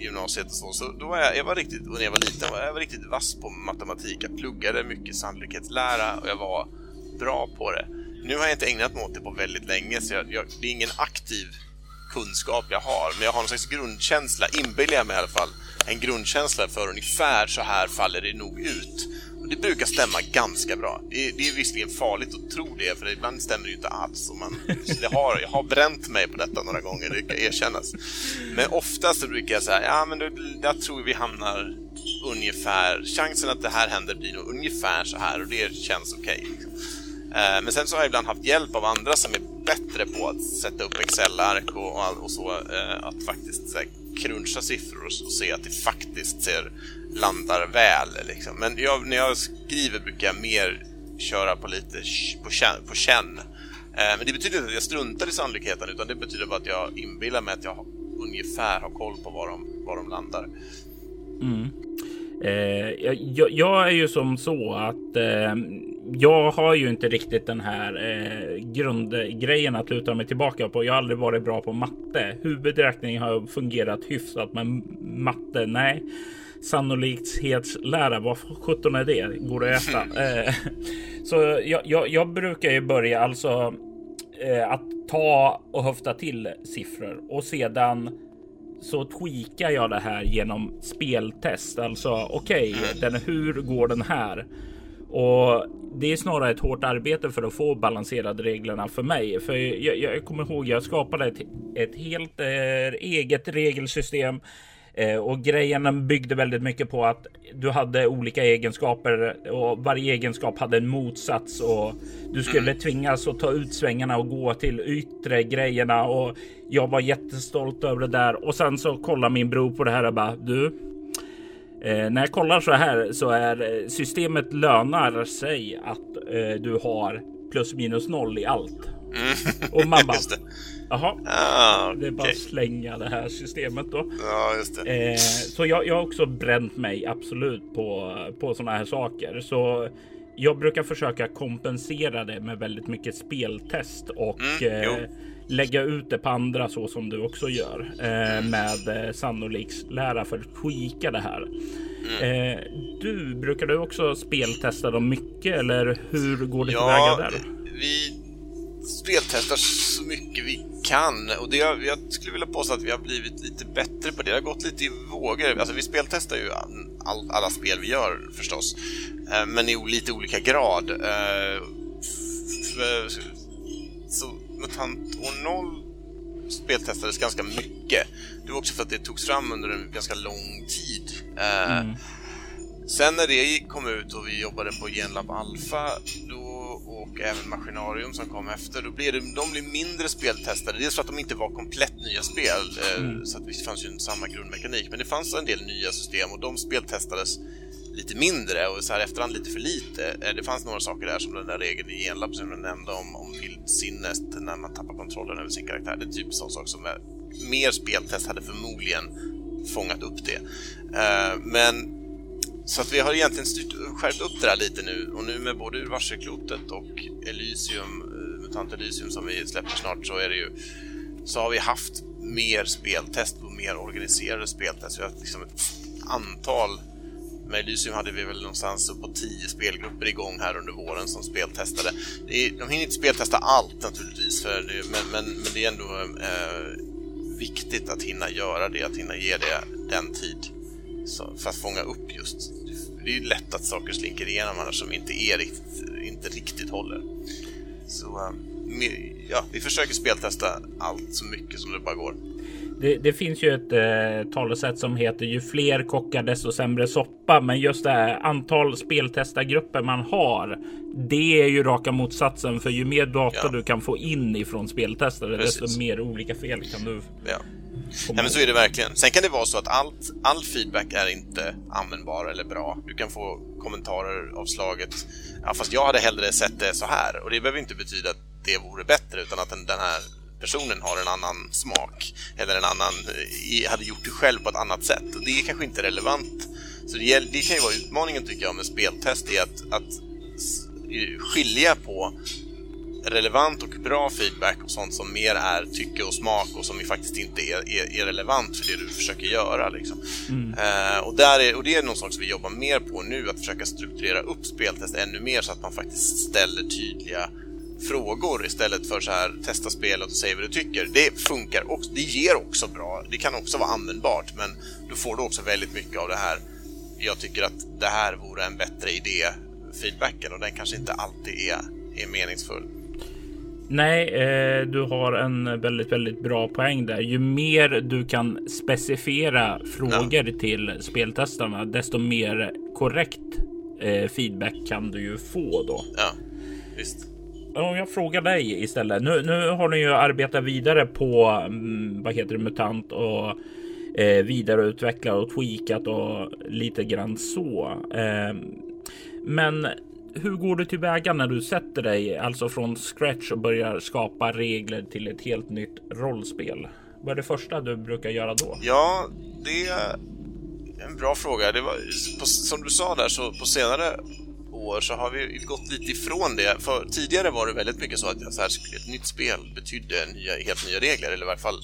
Gymnasiet och så, så då var jag, jag var riktigt, när jag var liten, var jag var riktigt vass på matematik. Jag pluggade mycket sannolikhetslära och jag var bra på det. Nu har jag inte ägnat mig åt det på väldigt länge, så jag, jag, det är ingen aktiv kunskap jag har, men jag har någon slags grundkänsla, inbillar jag mig i alla fall, en grundkänsla för ungefär så här faller det nog ut. Det brukar stämma ganska bra. Det är, det är visserligen farligt att tro det, för ibland stämmer det ju inte alls. Och man, det har, jag har bränt mig på detta några gånger, det ska erkännas. Men oftast så brukar jag säga, ja men då, jag tror vi hamnar ungefär, chansen att det här händer blir nog ungefär så här och det känns okej. Okay. Men sen så har jag ibland haft hjälp av andra som är bättre på att sätta upp Excel-ark och, och, så, eh, att faktiskt cruncha siffror och, se att det faktiskt ser, landar väl. Liksom. Men jag, när jag skriver brukar jag mer köra på lite på känn. På känn. Eh, men det betyder inte att jag struntar i sannolikheten utan det betyder bara att jag inbillar mig att jag ungefär har koll på var de, var de landar. Mm. Eh, jag, jag, är ju som så att eh, jag har ju inte riktigt den här eh, grundgrejen att luta mig tillbaka på. Jag har aldrig varit bra på matte. Huvudräkning har fungerat hyfsat, men matte, nej. Sannolikhetslära, vad sjutton är det? Går det att äta? Eh, så jag, jag, jag, brukar ju börja alltså eh, att ta och höfta till siffror och sedan så tweakar jag det här genom speltest. Alltså okej, okay, hur går den här? Och det är snarare ett hårt arbete för att få balanserade reglerna för mig. För jag, jag kommer ihåg, jag skapade ett, ett helt eh, eget regelsystem eh, och grejen byggde väldigt mycket på att du hade olika egenskaper och varje egenskap hade en motsats och du skulle tvingas att ta ut svängarna och gå till yttre grejerna och jag var jättestolt över det där och sen så kollar min bror på det här och bara du. Eh, när jag kollar så här så är eh, systemet lönar sig att eh, du har plus minus noll i allt. Mm. Och man bara. Jaha, ah, okay. det är bara att slänga det här systemet då. Ja, just det. Eh, så jag, jag har också bränt mig absolut på, på sådana här saker. Så jag brukar försöka kompensera det med väldigt mycket speltest och mm, lägga ut det på andra så som du också gör eh, med eh, sannolikslära för att tweaka det här. Mm. Eh, du, brukar du också speltesta dem mycket eller hur går det ja, tillväga där? Vi speltestar så mycket vi kan och det, jag skulle vilja påstå att vi har blivit lite bättre på det. Det har gått lite i vågor. Alltså vi speltestar ju all, alla spel vi gör förstås, eh, men i lite olika grad. Eh, så MUTANT år 0 speltestades ganska mycket. Det var också för att det togs fram under en ganska lång tid. Mm. Sen när det kom ut och vi jobbade på Genlab Alpha då, och även Maskinarium som kom efter, då blev det, de blev mindre speltestade. Dels för att de inte var komplett nya spel, eh, mm. så att det fanns ju samma grundmekanik, men det fanns en del nya system och de speltestades lite mindre och så här efterhand lite för lite. Eh, det fanns några saker där som den där regeln i Genlab som jag nämnde om, om bildsinnet, när man tappar kontrollen över sin karaktär. Det är typ sån sak som är, mer speltest hade förmodligen fångat upp det. Uh, men så att vi har egentligen styrt, skärpt upp det där lite nu och nu med både Urvarselklotet och Elysium, eh, Mutant Elysium som vi släpper snart så är det ju så har vi haft mer speltest och mer organiserade speltest. Vi har haft liksom ett antal med Elysium hade vi väl någonstans på tio spelgrupper igång här under våren som speltestade. De hinner inte speltesta allt naturligtvis, för det, men, men, men, det är ändå eh, viktigt att hinna göra det, att hinna ge det den tid så, för att fånga upp just. Det är ju lätt att saker slinker igenom annars som inte, är riktigt, inte riktigt håller. Så eh, ja, vi försöker speltesta allt så mycket som det bara går. Det, det, finns ju ett eh, talesätt som heter ju fler kockar desto sämre soppa. Men just det här antal speltestargrupper man har. Det är ju raka motsatsen för ju mer data ja. du kan få in ifrån speltestare Precis. desto mer olika fel kan du. Ja. Ja, men så är det verkligen. Sen kan det vara så att allt, all feedback är inte användbar eller bra. Du kan få kommentarer av slaget ja, fast jag hade hellre sett det så här och det behöver inte betyda att det vore bättre utan att den, den här personen har en annan smak eller en annan, eh, hade gjort det själv på ett annat sätt. Och det är kanske inte relevant. Så det, det kan ju vara utmaningen tycker jag med speltest, är att, att skilja på relevant och bra feedback och sånt som mer är tycke och smak och som faktiskt inte är, är, är relevant för det du försöker göra. Liksom. Mm. Uh, och, där är, och det är någon sak som vi jobbar mer på nu, att försöka strukturera upp speltest ännu mer så att man faktiskt ställer tydliga frågor istället för så här testa spelet och säga vad du tycker. Det funkar också. Det ger också bra. Det kan också vara användbart, men då får du också väldigt mycket av det här. Jag tycker att det här vore en bättre idé feedbacken och den kanske inte alltid är, är meningsfull. Nej, eh, du har en väldigt, väldigt bra poäng där. Ju mer du kan specificera frågor ja. till speltestarna, desto mer korrekt eh, feedback kan du ju få då. Ja, visst om jag frågar dig istället. Nu, nu har ni ju arbetat vidare på mm, vad heter det, MUTANT och eh, vidareutvecklat och tweakat och lite grann så. Eh, men hur går du tillväga när du sätter dig alltså från scratch och börjar skapa regler till ett helt nytt rollspel? Vad är det första du brukar göra då? Ja, det är en bra fråga. Det var, på, som du sa där så på senare år så har vi gått lite ifrån det. För tidigare var det väldigt mycket så att så här, ett nytt spel betydde nya, helt nya regler, eller i varje fall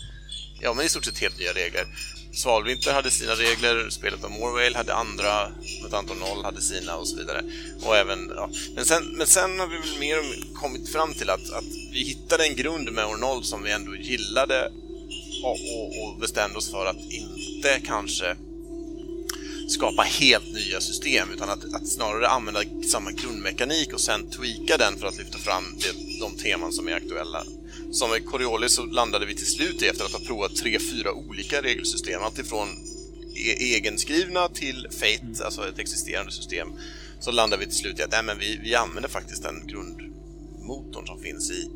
ja, men i stort sett helt nya regler. Svalvinter hade sina regler, spelet om Morvale hade andra, Mutant Noll hade sina och så vidare. Och även, ja. men, sen, men sen har vi väl mer kommit fram till att, att vi hittade en grund med År 0 som vi ändå gillade och, och, och bestämde oss för att inte kanske skapa helt nya system utan att, att, snarare använda samma grundmekanik och sen tweaka den för att lyfta fram det, de teman som är aktuella. Som med Coriolis så landade vi till slut efter att ha provat tre, fyra olika regelsystem. Alltifrån e egenskrivna till Fate, alltså ett existerande system. Så landade vi till slut i att nej, men vi, vi använder faktiskt den grundmotorn som finns i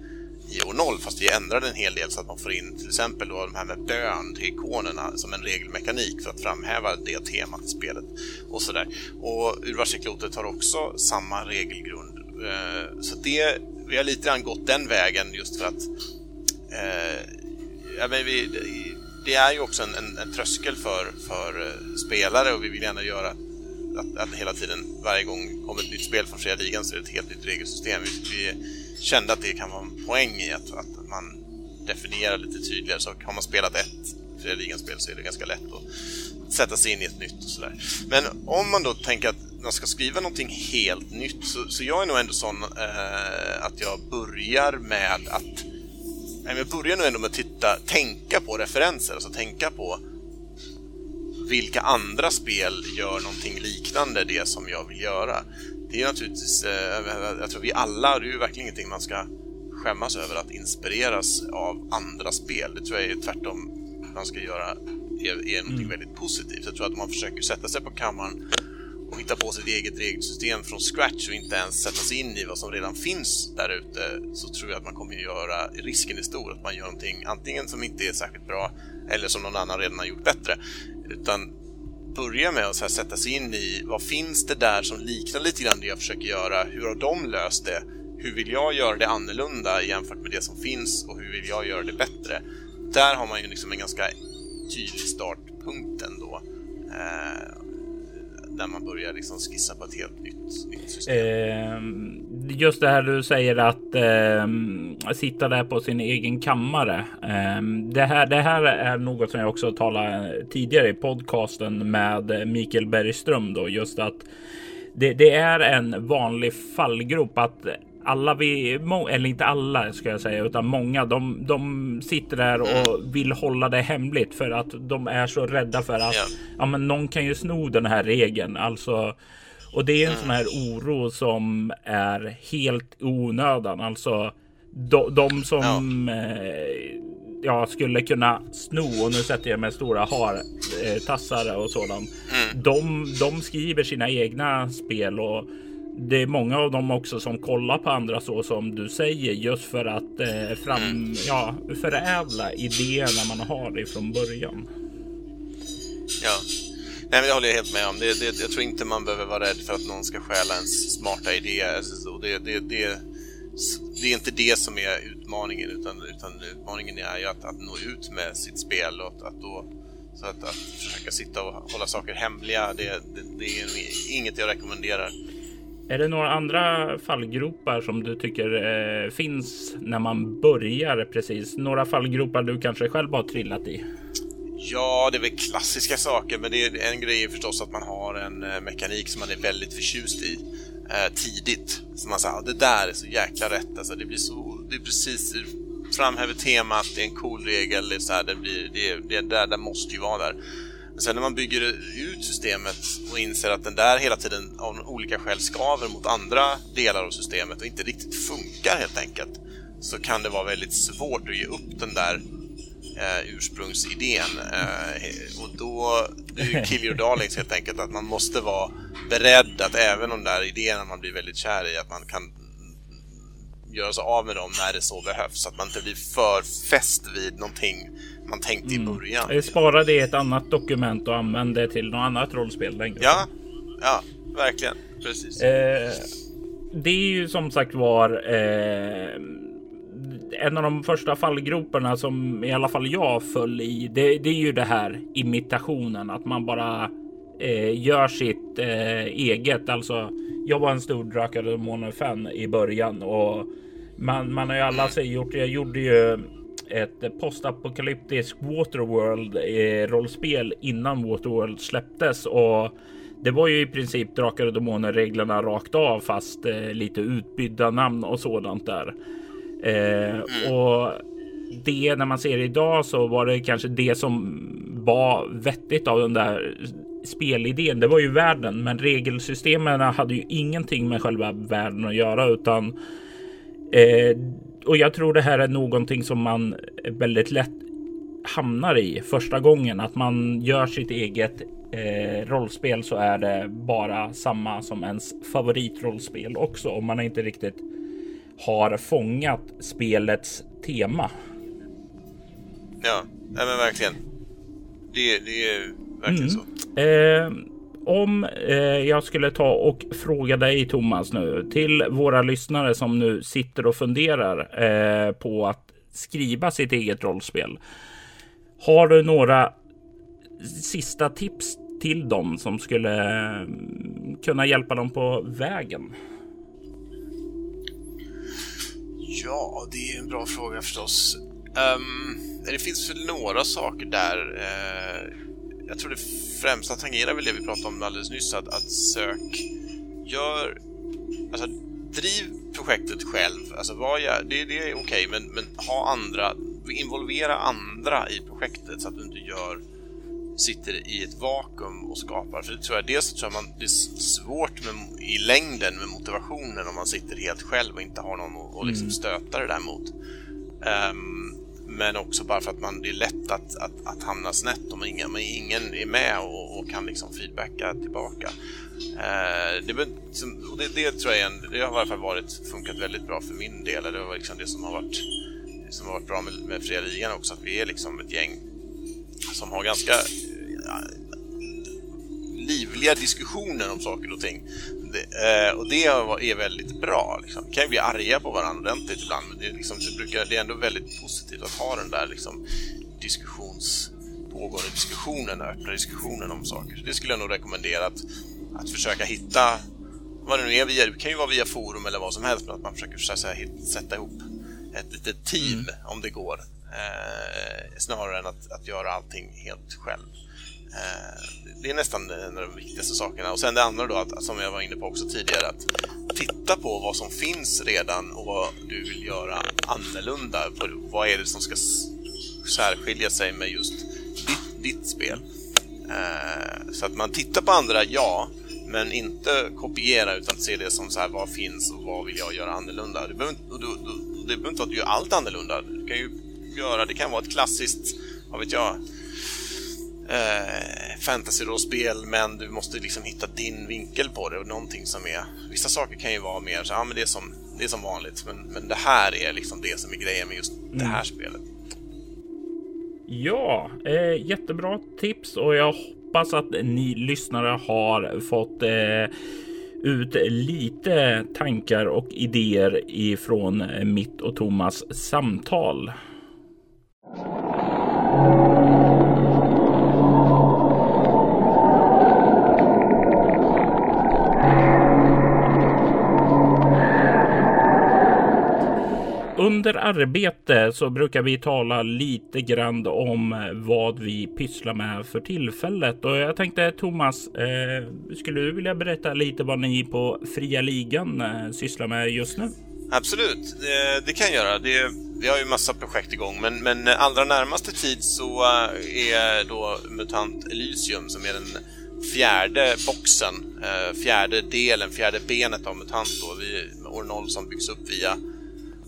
i 0 fast vi ändrade en hel del så att man får in till exempel då de här med bön till ikonerna som en regelmekanik för att framhäva det temat i spelet och sådär. Och Urvarseklotet har också samma regelgrund. Eh, så det, vi har lite grann gått den vägen just för att eh, ja, men vi, det är ju också en, en, en tröskel för, för eh, spelare och vi vill gärna göra att, att hela tiden, varje gång kommer ett nytt spel från fria ligan så är det ett helt nytt regelsystem. Vi, vi kände att det kan vara en poäng i att, att man definierar lite tydligare. Så har man spelat ett fria ligan-spel så är det ganska lätt att sätta sig in i ett nytt och sådär. Men om man då tänker att man ska skriva någonting helt nytt så, så jag är nog ändå sån eh, att jag börjar med att jag börjar nog ändå med att titta, tänka på referenser, alltså tänka på vilka andra spel gör någonting liknande det som jag vill göra? Det är naturligtvis, eh, jag tror vi alla, det är ju verkligen ingenting man ska skämmas över att inspireras av andra spel. Det tror jag är tvärtom man ska göra är, är någonting mm. väldigt positivt. Jag tror att om man försöker sätta sig på kammaren och hitta på sitt eget regelsystem från scratch och inte ens sätta sig in i vad som redan finns där ute så tror jag att man kommer att göra, risken är stor att man gör någonting antingen som inte är särskilt bra eller som någon annan redan har gjort bättre. Utan börja med att så sätta sig in i vad finns det där som liknar lite grann det jag försöker göra? Hur har de löst det? Hur vill jag göra det annorlunda jämfört med det som finns och hur vill jag göra det bättre? Där har man ju liksom en ganska tydlig startpunkt ändå. Eh, där man börjar liksom skissa på ett helt nytt, nytt system. Eh, just det här du säger att eh, sitta där på sin egen kammare. Eh, det, här, det här är något som jag också talade tidigare i podcasten med Mikael Bergström då just att det, det, är en vanlig fallgrop att alla vi, eller inte alla ska jag säga, utan många, de, de sitter där och vill hålla det hemligt för att de är så rädda för att ja. ja men någon kan ju sno den här regeln. Alltså, och det är en mm. sån här oro som är helt onödan. Alltså de, de som ja. Eh, ja, skulle kunna sno och nu sätter jag med stora har eh, tassar och sådant. Mm. De, de skriver sina egna spel och det är många av dem också som kollar på andra så som du säger just för att eh, fram, mm. ja, förädla idéerna man har ifrån början. Ja, Nej, men det håller jag helt med om. Det, det, jag tror inte man behöver vara rädd för att någon ska stjäla ens smarta idé. Alltså, det, det, det, det är inte det som är utmaningen, utan, utan utmaningen är ju att, att nå ut med sitt spel och att, att då så att, att försöka sitta och hålla saker hemliga, det, det, det är inget jag rekommenderar. Är det några andra fallgropar som du tycker eh, finns när man börjar precis? Några fallgropar du kanske själv har trillat i? Ja, det är väl klassiska saker, men det är en grej är förstås att man har en eh, mekanik som man är väldigt förtjust i eh, tidigt. Så man säger, det där är så jäkla rätt, alltså det blir så, det är precis, framhäver temat, det är en cool regel, det är så här, det blir, det, det där, det måste ju vara där. Men sen när man bygger ut systemet och inser att den där hela tiden av olika skäl skaver mot andra delar av systemet och inte riktigt funkar helt enkelt, så kan det vara väldigt svårt att ge upp den där eh, ursprungsidén. Eh, och då, det är ju kill your darlings helt enkelt, att man måste vara beredd att även de där idéerna man blir väldigt kär i, att man kan göra sig av med dem när det så behövs, så att man inte blir för fäst vid någonting man tänkte mm. i början. Spara det i ett annat dokument och använd det till något annat rollspel längre. Ja, ja, verkligen. Precis. Eh, det är ju som sagt var eh, en av de första fallgroparna som i alla fall jag föll i. Det, det är ju det här imitationen, att man bara eh, gör sitt eh, eget. Alltså, jag var en stor Drakar och Demoner-fan i början och man, man har ju alla sig gjort. Jag gjorde ju ett postapokalyptisk Waterworld eh, rollspel innan Waterworld släpptes och det var ju i princip Drakar och Demoner reglerna rakt av fast eh, lite utbytta namn och sådant där. Eh, och det när man ser det idag så var det kanske det som var vettigt av den där spelidén. Det var ju världen, men regelsystemen hade ju ingenting med själva världen att göra utan eh, och jag tror det här är någonting som man väldigt lätt hamnar i första gången. Att man gör sitt eget eh, rollspel så är det bara samma som ens favoritrollspel också. Om man inte riktigt har fångat spelets tema. Ja, men verkligen. Det, det är verkligen mm. så. Eh, om eh, jag skulle ta och fråga dig Thomas nu till våra lyssnare som nu sitter och funderar eh, på att skriva sitt eget rollspel. Har du några sista tips till dem som skulle eh, kunna hjälpa dem på vägen? Ja, det är en bra fråga förstås. Um, det finns väl några saker där. Uh, jag tror det främsta tangerar väl det vi pratade om alldeles nyss, att, att sök... Gör... Alltså, driv projektet själv. Alltså, vad jag, det, det är okej, okay, men, men ha andra... Involvera andra i projektet så att du inte gör sitter i ett vakuum och skapar. För det tror jag, dels tror jag man, det är svårt med, i längden med motivationen om man sitter helt själv och inte har någon att liksom mm. stöta det där mot. Um, men också bara för att man, det är lätt att, att, att hamna snett om ingen, om ingen är med och, och kan liksom feedbacka tillbaka. Eh, det, det, det, tror jag en, det har i alla fall varit, funkat väldigt bra för min del. Det var liksom det som har varit, som har varit bra med, med Fria Ligan också, att vi är liksom ett gäng som har ganska livliga diskussioner om saker och ting. Det, eh, och det är väldigt bra. Liksom. Vi kan ju bli arga på varandra ordentligt ibland, men det är, liksom, det, brukar, det är ändå väldigt positivt att ha den där liksom, diskussions pågående diskussionen, öppna diskussionen om saker. Så det skulle jag nog rekommendera att, att försöka hitta vad det nu är via, det kan ju vara via forum eller vad som helst, men att man försöker så här, sätta ihop ett litet team mm. om det går. Eh, snarare än att, att göra allting helt själv. Eh, det är nästan en av de viktigaste sakerna. Och sen det andra då, att, som jag var inne på också tidigare, att titta på vad som finns redan och vad du vill göra annorlunda. Vad är det som ska särskilja sig med just ditt, ditt spel? Eh, så att man tittar på andra, ja, men inte kopiera utan se det som så här, vad finns och vad vill jag göra annorlunda? Det behöver, och du, du, det behöver inte vara att du gör allt annorlunda. Du kan ju göra, det kan vara ett klassiskt, vad vet jag, eh, fantasy-rollspel men du måste liksom hitta din vinkel på det och någonting som är... Vissa saker kan ju vara mer så ja men det är som, det är som vanligt men, men det här är liksom det som är grejen med just mm. det här spelet. Ja, eh, jättebra tips och jag hoppas att ni lyssnare har fått eh, ut lite tankar och idéer ifrån mitt och Thomas samtal. Under arbete så brukar vi tala lite grann om eh, vad vi pysslar med för tillfället och jag tänkte Thomas, eh, skulle du vilja berätta lite vad ni på Fria Ligan eh, sysslar med just nu? Absolut, det, det kan jag göra. Det, vi har ju massa projekt igång, men, men eh, allra närmaste tid så eh, är då MUTANT Elysium som är den fjärde boxen, fjärde delen, fjärde benet av MUTANT då, vi, år 0 som byggs upp via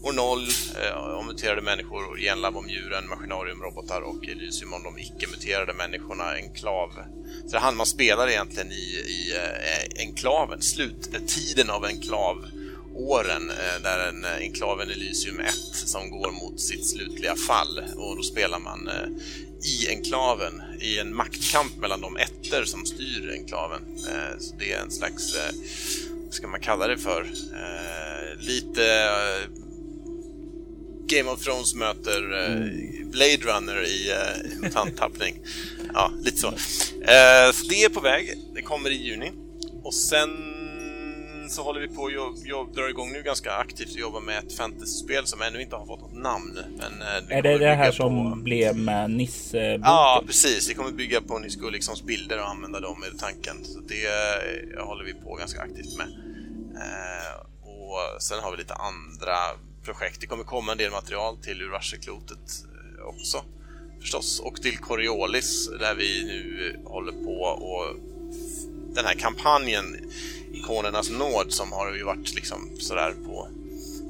år 0 eh, om muterade människor, genlab om djuren, maskinarium, robotar och Elysium om de icke-muterade människorna, enklav. Så det handlar, man spelar egentligen i, i eh, enklaven, sluttiden av enklav åren eh, där en eh, enklaven Elysium 1 som går mot sitt slutliga fall och då spelar man eh, i enklaven i en maktkamp mellan de ettor som styr enklaven. Eh, så det är en slags, vad ska man kalla det för, lite Game of Thrones möter Blade Runner i mutanttappning. Ja, lite så. Så det är på väg. Det kommer i juni. Och sen så håller vi på att dra igång nu ganska aktivt och jobba med ett fantasyspel som ännu inte har fått något namn. Men eh, är det det här som på... blev med Nisse? Ja, precis. Vi kommer bygga på Nisse Gulliksons bilder och använda dem i tanken. Så det eh, håller vi på ganska aktivt med. Eh, och sen har vi lite andra projekt. Det kommer komma en del material till Urvarseklotet eh, också förstås och till Coriolis där vi nu eh, håller på och den här kampanjen Ikonernas nåd som har ju varit liksom sådär på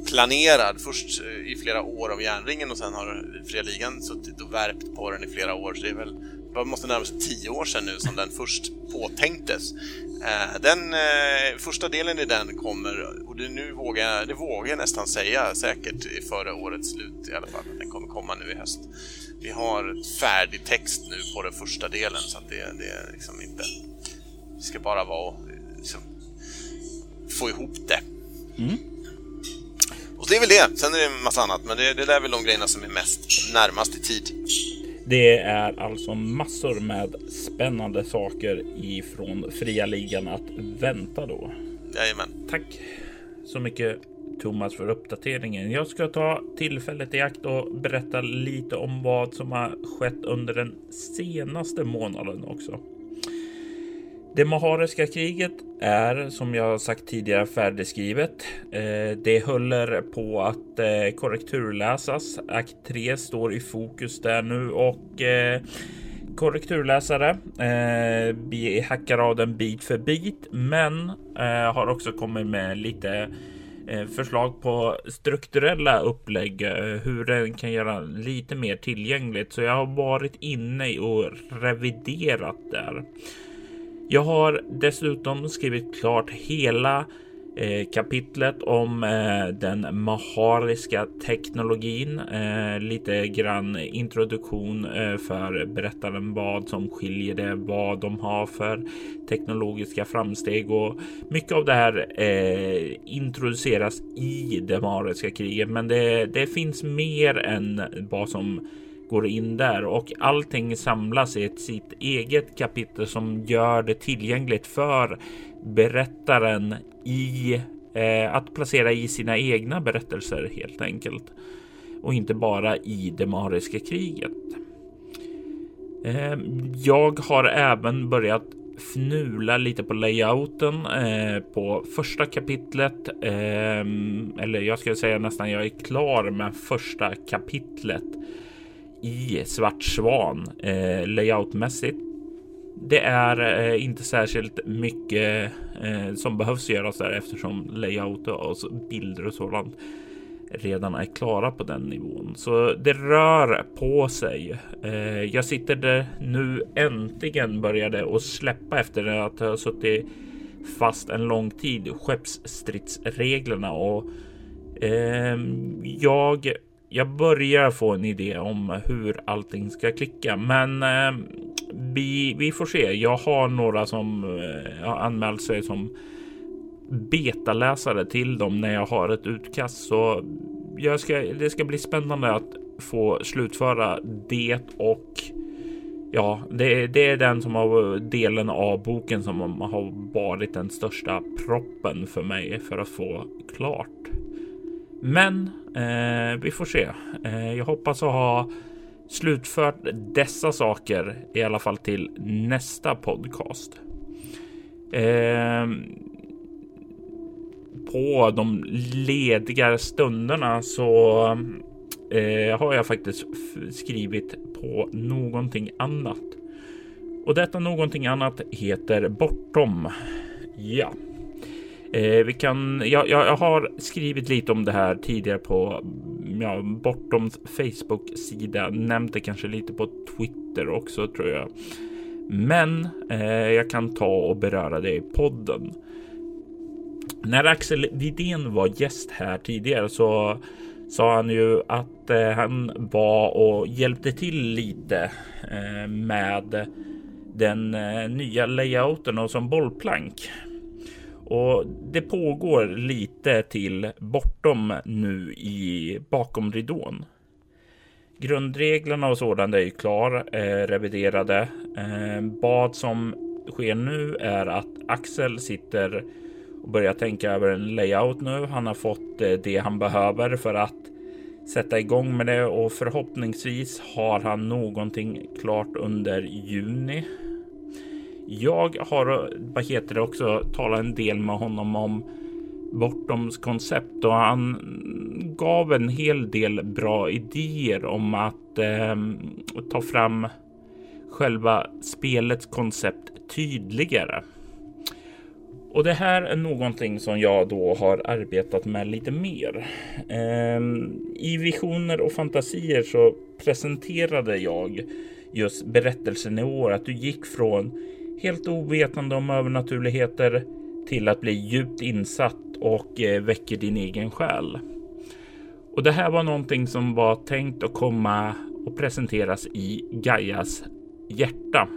planerad först eh, i flera år av järnringen och sen har Fria Ligan suttit och värpt på den i flera år. Så det är väl, det måste närma sig tio år sedan nu som den först påtänktes. Eh, den eh, första delen i den kommer, och det, nu vågar, det vågar jag nästan säga säkert före årets slut i alla fall, den kommer komma nu i höst. Vi har färdig text nu på den första delen så att det, det är liksom inte... Det ska bara vara liksom, få ihop det. Mm. Och det är väl det. Sen är det en massa annat, men det, det är väl de grejerna som är mest närmast i tid. Det är alltså massor med spännande saker ifrån fria ligan att vänta då. Jajamän. Tack så mycket Thomas för uppdateringen. Jag ska ta tillfället i akt och berätta lite om vad som har skett under den senaste månaden också. Det Mahariska kriget är som jag sagt tidigare färdigskrivet. Eh, det håller på att eh, korrekturläsas. Akt 3 står i fokus där nu och eh, korrekturläsare, hackar av den bit för bit, men har också kommit med lite förslag på strukturella upplägg, hur den kan göra lite mer tillgängligt. Så jag har varit inne och reviderat där. Jag har dessutom skrivit klart hela Eh, kapitlet om eh, den mahariska teknologin. Eh, lite grann introduktion eh, för berättaren vad som skiljer det, vad de har för teknologiska framsteg och mycket av det här eh, introduceras i det mahariska kriget. Men det, det finns mer än vad som går in där och allting samlas i ett sitt eget kapitel som gör det tillgängligt för berättaren i eh, att placera i sina egna berättelser helt enkelt och inte bara i det mariska kriget. Eh, jag har även börjat fnula lite på layouten eh, på första kapitlet. Eh, eller jag skulle säga nästan jag är klar med första kapitlet i Svart Svan eh, layoutmässigt det är eh, inte särskilt mycket eh, som behövs göras där eftersom layout och bilder och sådant redan är klara på den nivån. Så det rör på sig. Eh, jag sitter där nu äntligen började och släppa efter att ha suttit fast en lång tid skeppsstridsreglerna och eh, jag jag börjar få en idé om hur allting ska klicka, men eh, vi, vi får se. Jag har några som eh, har anmält sig som betaläsare till dem när jag har ett utkast, så jag ska, det ska bli spännande att få slutföra det och ja, det, det är den som har delen av boken som har varit den största proppen för mig för att få klart. Men eh, vi får se. Eh, jag hoppas att ha slutfört dessa saker i alla fall till nästa podcast. Eh, på de lediga stunderna så eh, har jag faktiskt skrivit på någonting annat. Och detta någonting annat heter Bortom. Ja. Eh, vi kan, jag, jag, har skrivit lite om det här tidigare på ja, bortom Facebook-sida. Nämnt det kanske lite på Twitter också tror jag. Men eh, jag kan ta och beröra det i podden. När Axel Widén var gäst här tidigare så sa han ju att eh, han var och hjälpte till lite eh, med den eh, nya layouten och som bollplank. Och det pågår lite till bortom nu i bakom ridån. Grundreglerna och sådant är ju klar, eh, reviderade. Eh, vad som sker nu är att Axel sitter och börjar tänka över en layout nu. Han har fått eh, det han behöver för att sätta igång med det och förhoppningsvis har han någonting klart under juni jag har, vad heter det också, talat en del med honom om Bortoms koncept och han gav en hel del bra idéer om att eh, ta fram själva spelets koncept tydligare. Och det här är någonting som jag då har arbetat med lite mer. Eh, I visioner och fantasier så presenterade jag just berättelsen i år, att du gick från helt ovetande om övernaturligheter till att bli djupt insatt och eh, väcker din egen själ. Och det här var någonting som var tänkt att komma och presenteras i Gaias hjärta.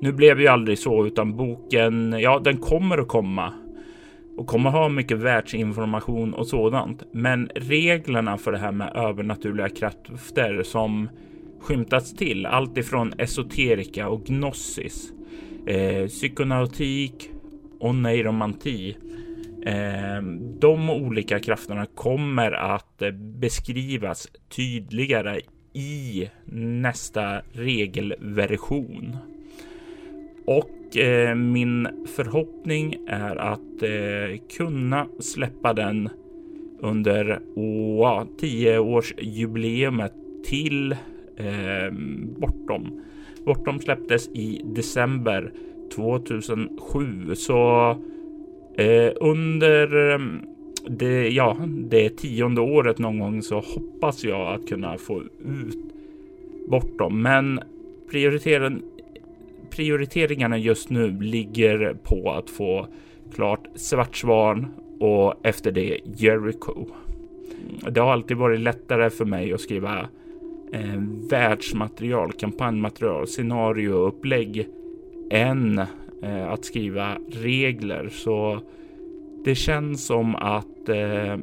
Nu blev ju aldrig så, utan boken, ja, den kommer att komma och kommer ha mycket världsinformation och sådant. Men reglerna för det här med övernaturliga krafter som skymtats till, allt ifrån esoterika och gnossis eh, psykonautik och neuromanti. Eh, de olika krafterna kommer att eh, beskrivas tydligare i nästa regelversion. Och eh, min förhoppning är att eh, kunna släppa den under tioårsjubileumet till eh, bortom Bortom släpptes i december 2007 så eh, under ehm, det, ja, det tionde året någon gång så hoppas jag att kunna få ut bortom. Men prioriteringen, prioriteringarna just nu ligger på att få klart Svartsvarn och efter det Jericho. Det har alltid varit lättare för mig att skriva eh, världsmaterial, kampanjmaterial, scenarioupplägg än eh, att skriva regler. Så det känns som att eh,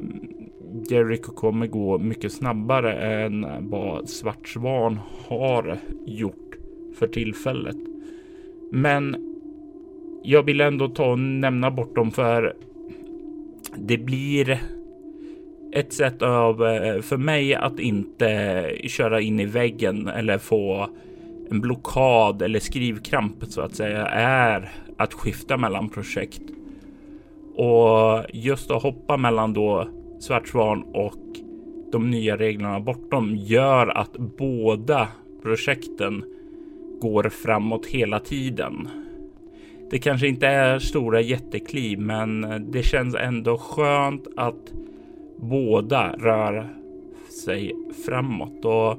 Jericho kommer gå mycket snabbare än vad Svart Svan har gjort för tillfället. Men jag vill ändå ta och nämna bort dem för det blir ett sätt av eh, för mig att inte köra in i väggen eller få en blockad eller skrivkramp så att säga är att skifta mellan projekt. Och just att hoppa mellan då Svartsvan och de nya reglerna bortom gör att båda projekten går framåt hela tiden. Det kanske inte är stora jättekliv, men det känns ändå skönt att båda rör sig framåt och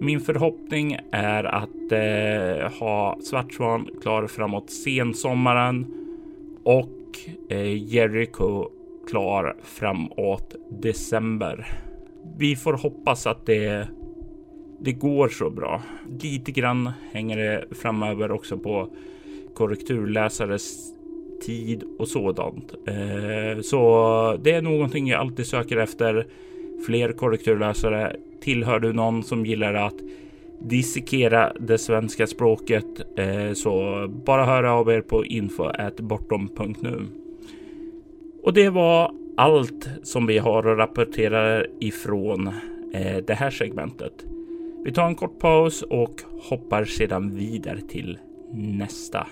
min förhoppning är att eh, ha Svartsvan klar framåt sensommaren och eh, Jericho klar framåt december. Vi får hoppas att det, det går så bra. Lite grann hänger det framöver också på korrekturläsares tid och sådant. Eh, så det är någonting jag alltid söker efter. Fler korrekturläsare. Tillhör du någon som gillar att dissekera det svenska språket eh, så bara höra av er på info bortom.nu. Och det var allt som vi har att rapportera ifrån eh, det här segmentet. Vi tar en kort paus och hoppar sedan vidare till nästa.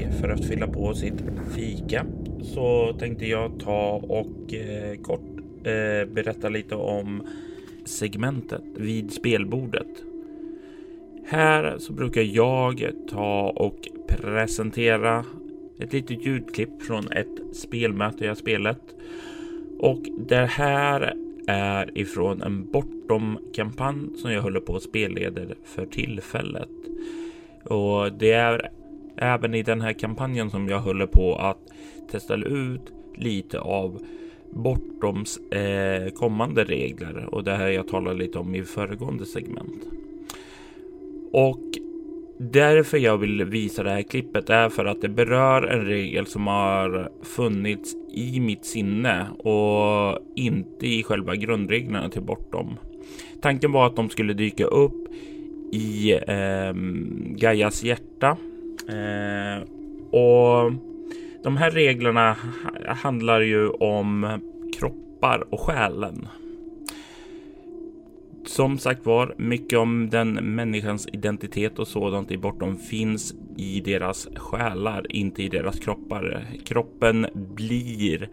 Iväg för att fylla på sitt fika så tänkte jag ta och eh, kort eh, berätta lite om segmentet vid spelbordet. Här så brukar jag ta och presentera ett litet ljudklipp från ett spelmöte jag spelat. Och det här är ifrån en bortom kampanj som jag håller på att spelleder för tillfället. Och det är även i den här kampanjen som jag håller på att testa ut lite av bortoms eh, kommande regler och det här jag talade lite om i föregående segment. Och därför jag vill visa det här klippet är för att det berör en regel som har funnits i mitt sinne och inte i själva grundreglerna till bortom. Tanken var att de skulle dyka upp i eh, Gaias hjärta Eh, och de här reglerna handlar ju om kroppar och själen. Som sagt var, mycket om den människans identitet och sådant i bortom finns i deras själar, inte i deras kroppar. Kroppen blir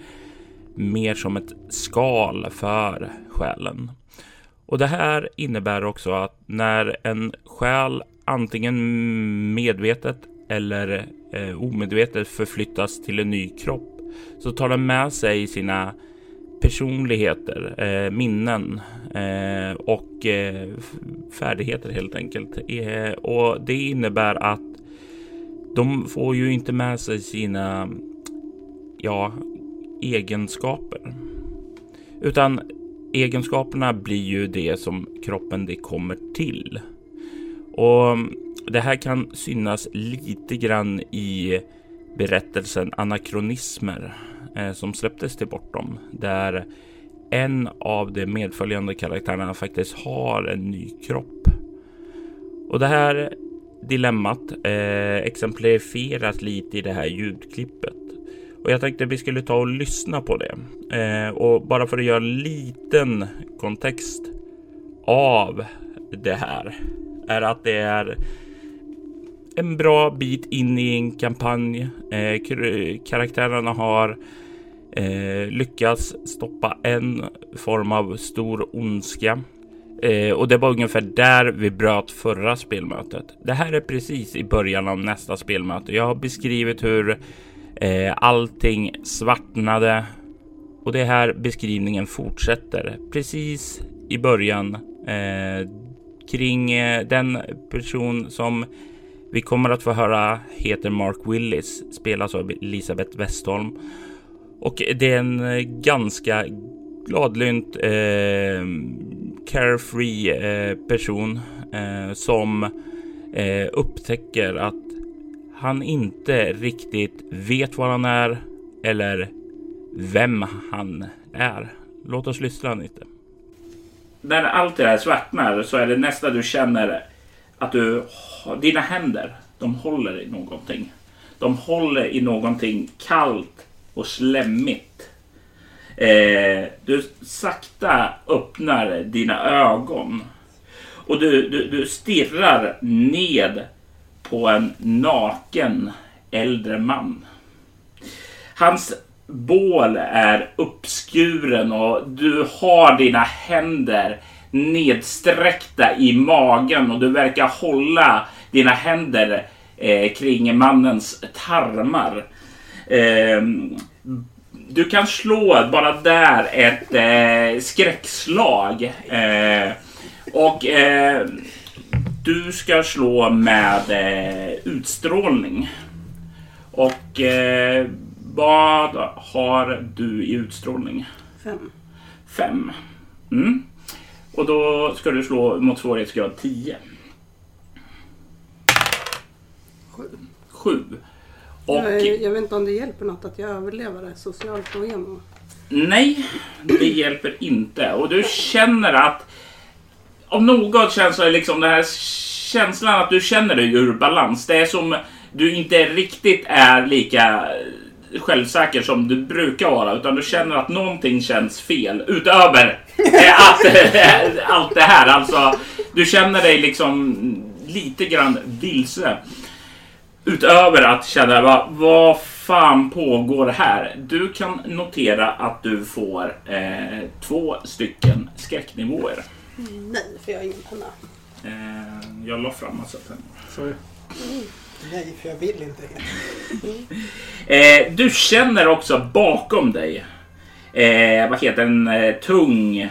mer som ett skal för själen. Och det här innebär också att när en själ antingen medvetet eller eh, omedvetet förflyttas till en ny kropp så tar den med sig sina personligheter, eh, minnen eh, och eh, färdigheter helt enkelt. Eh, och det innebär att de får ju inte med sig sina ja, egenskaper. Utan egenskaperna blir ju det som kroppen det kommer till. Och det här kan synas lite grann i berättelsen Anakronismer eh, som släpptes till bortom där en av de medföljande karaktärerna faktiskt har en ny kropp. Och det här dilemmat eh, exemplifieras lite i det här ljudklippet. Och jag tänkte vi skulle ta och lyssna på det. Eh, och bara för att göra en liten kontext av det här är att det är en bra bit in i en kampanj. Eh, karaktärerna har eh, lyckats stoppa en form av stor ondska. Eh, och det var ungefär där vi bröt förra spelmötet. Det här är precis i början av nästa spelmöte. Jag har beskrivit hur eh, allting svartnade och det här beskrivningen fortsätter precis i början eh, kring eh, den person som vi kommer att få höra heter Mark Willis, spelas av Elisabeth Westholm. Och det är en eh, ganska gladlynt, eh, carefree eh, person eh, som eh, upptäcker att han inte riktigt vet var han är eller vem han är. Låt oss lyssna lite. När allt det här svartnar så är det nästa du känner att du, dina händer, de håller i någonting. De håller i någonting kallt och slemmigt. Eh, du sakta öppnar dina ögon och du, du, du stirrar ned på en naken äldre man. Hans bål är uppskuren och du har dina händer nedsträckta i magen och du verkar hålla dina händer eh, kring mannens tarmar. Eh, du kan slå bara där ett eh, skräckslag. Eh, och eh, du ska slå med eh, utstrålning. Och vad har du i utstrålning? Fem. Fem. Mm. Och då ska du slå mot svårighetsgrad 10. Sju. Sju. Och, Jag, jag vet inte om det hjälper något att jag överlever det socialt och emo. nej, det hjälper inte. Och du känner att om något känns det liksom den här känslan att du känner dig ur balans. Det är som du inte riktigt är lika självsäker som du brukar vara utan du känner att någonting känns fel utöver att, allt det här. Alltså, du känner dig liksom lite grann vilse. Utöver att känna vad, vad fan pågår här? Du kan notera att du får eh, två stycken skräcknivåer. Nej, för jag har ingen penna. Eh, jag la fram massa pennor. Så, nej, för jag vill inte. Eh, du känner också bakom dig eh, vad heter en eh, tung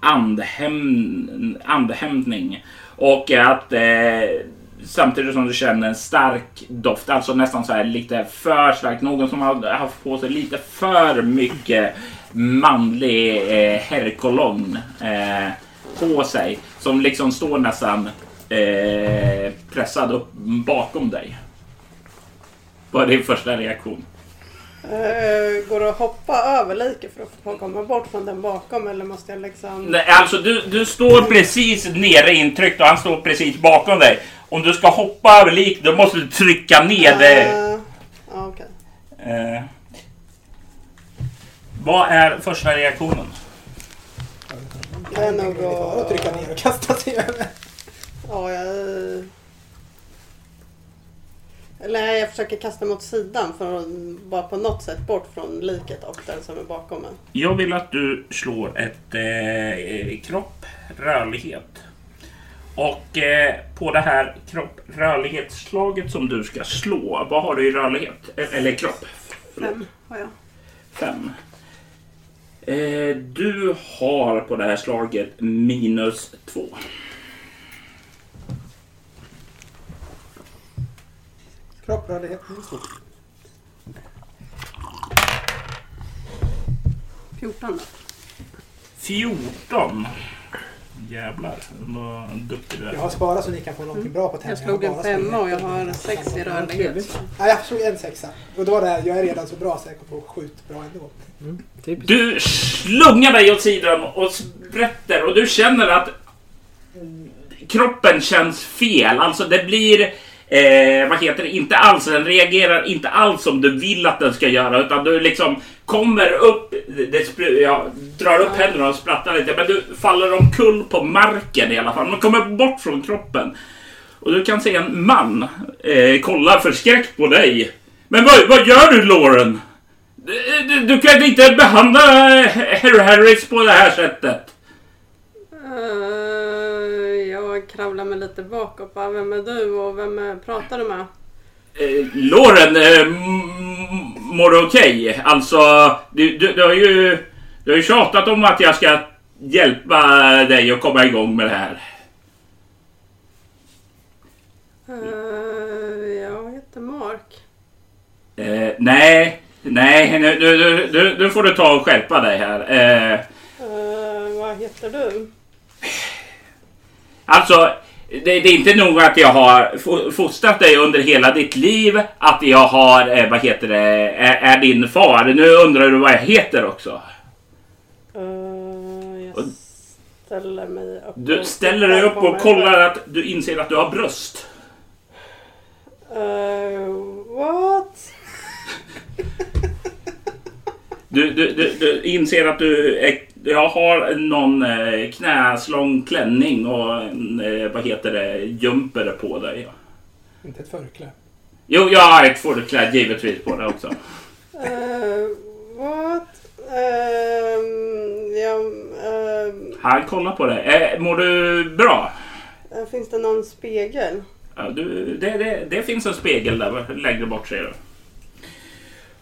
andhäm andhämtning. Och att eh, samtidigt som du känner en stark doft, alltså nästan så här lite för stark. Någon som har haft på sig lite för mycket manlig eh, herrkolonn eh, på sig. Som liksom står nästan eh, pressad upp bakom dig. Vad är din första reaktion? Uh, går det att hoppa över liket för att få komma bort från den bakom eller måste jag liksom... Nej, alltså du, du står precis nere intryckt och han står precis bakom dig. Om du ska hoppa över lik då måste du trycka ner det. Uh, ja, okej. Eh, vad är första reaktionen? Det är nog att... trycka ner och kasta sig över. Ja, jag... Eller jag försöker kasta mot sidan för att bara på något sätt bort från liket och den som är bakom mig. Jag vill att du slår ett eh, kropp, rörlighet. Och eh, på det här kropp, rörlighetsslaget som du ska slå, vad har du i rörlighet? Eh, Eller kropp? Fem har jag. Fem. Eh, du har på det här slaget minus två. Kropprörlighet minus två. 14 då. 14. Jävlar vad duktig du är. Jag har sparat så ni kan få något bra på Mm. Jag tävlingen. slog en femma och jag har sex i rörlighet. Ja, jag slog en sexa. Och då var det, jag är redan så bra så jag kommer få skjut bra ändå. Du slungar dig åt sidan och sprätter och du känner att kroppen känns fel. Alltså det blir eh, vad heter det, inte alls, den reagerar inte alls som du vill att den ska göra utan du liksom kommer upp, det, spr- ja, drar upp händerna och sprattar lite men du faller omkull på marken i alla fall. Man kommer bort från kroppen. Och du kan se en man eh, kolla förskräckt på dig. Men vad, vad gör du Lauren? Du, du, du kan inte behandla eh, Harry Harris på det här sättet. Uh jag kravlar mig lite bakåt. Bara, vem är du och vem är, pratar du med? Eh, Lauren, eh, mår du okej? Alltså, du, du, du har ju du har ju tjatat om att jag ska hjälpa dig att komma igång med det här. Eh, jag heter Mark. Eh, nej, nej, nu, nu, nu, nu, får du ta och skärpa dig här. Eh, Eh, vad heter du? Alltså, det, det är inte nog att jag har fo- fostrat dig under hela ditt liv, att jag har, eh, vad heter det, är, är din far. Nu undrar du vad jag heter också. Eh, jag ställer mig upp Du ställer dig upp och kollar att du inser att du har bröst. Eh, what? Du, du, du, du inser att du är, jag har någon eh, knäslång klänning och en, eh, vad heter det, jumper på dig. Inte ett förkläde. Jo, jag har ett förkläde givetvis på dig också. Eh, what? Ehm, ja, ehm, Han kollar på dig. Eh, mår du bra? finns det någon spegel? Ja, du, det, det, det finns en spegel där längre bort ser du.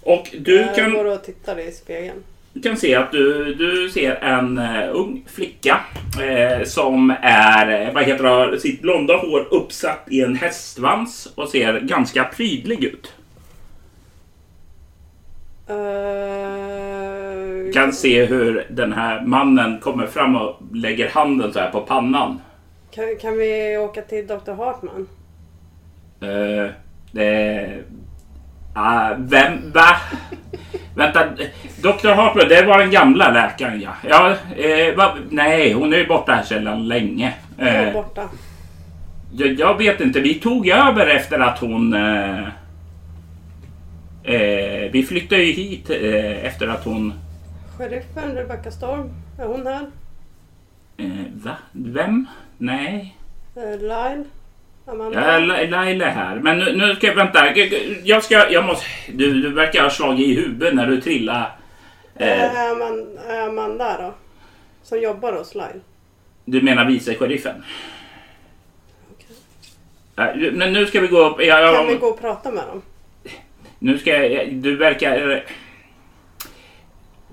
Och du Jag går kan, och tittar i spegeln. Du kan se att du, du ser en uh, ung flicka eh, som är, eh, vad heter det, sitt blonda hår uppsatt i en hästsvans och ser ganska prydlig ut. Du kan se hur den här mannen kommer fram och lägger handen så här på pannan. kan, kan vi åka till Dr. Hartman? Eh, det... Ah, vem? Va? Vänta. Dr. Harper, det var den gamla läkaren ja. ja eh, va? Nej, hon är ju borta här sedan länge. Jag Eh, borta. jag, jag vet inte. Vi tog över efter att hon... Eh, eh, vi flyttade ju hit eh, efter att hon... Sheriffen Rebecca Storm, är hon här? Eh, va? Vem? Nej. Uh, Lyle? Amanda? Ja, La- Laila är här. Men nu, nu ska jag... Vänta. Jag ska... Jag måste... Du, du verkar ha slagit i huvudet när du trillade. Eh, Är Amanda, är Amanda då? Som jobbar hos Lyle? Du menar vice sheriffen? Eh, Men nu ska vi gå upp. Ja, Kan vi gå och prata med dem? nu ska jag... Du verkar...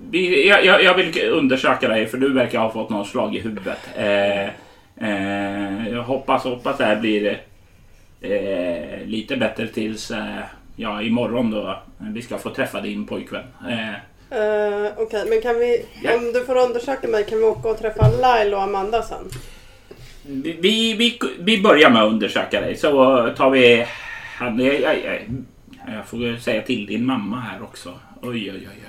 Vi, jag, jag, jag vill undersöka dig för du verkar ha fått någon slag i huvudet. Eh, eh, jag hoppas, hoppas det här blir eh, lite bättre tills eh, ja, imorgon då vi ska få träffa din pojkvän. Eh, Uh, Okej, men kan vi, Ja. om du får undersöka mig, kan vi åka och träffa Lyle och Amanda sen? vi, vi, vi börjar med att undersöka dig så tar vi... Han, jag, jag, jag, jag får säga till din mamma här också. Oj, oj, oj.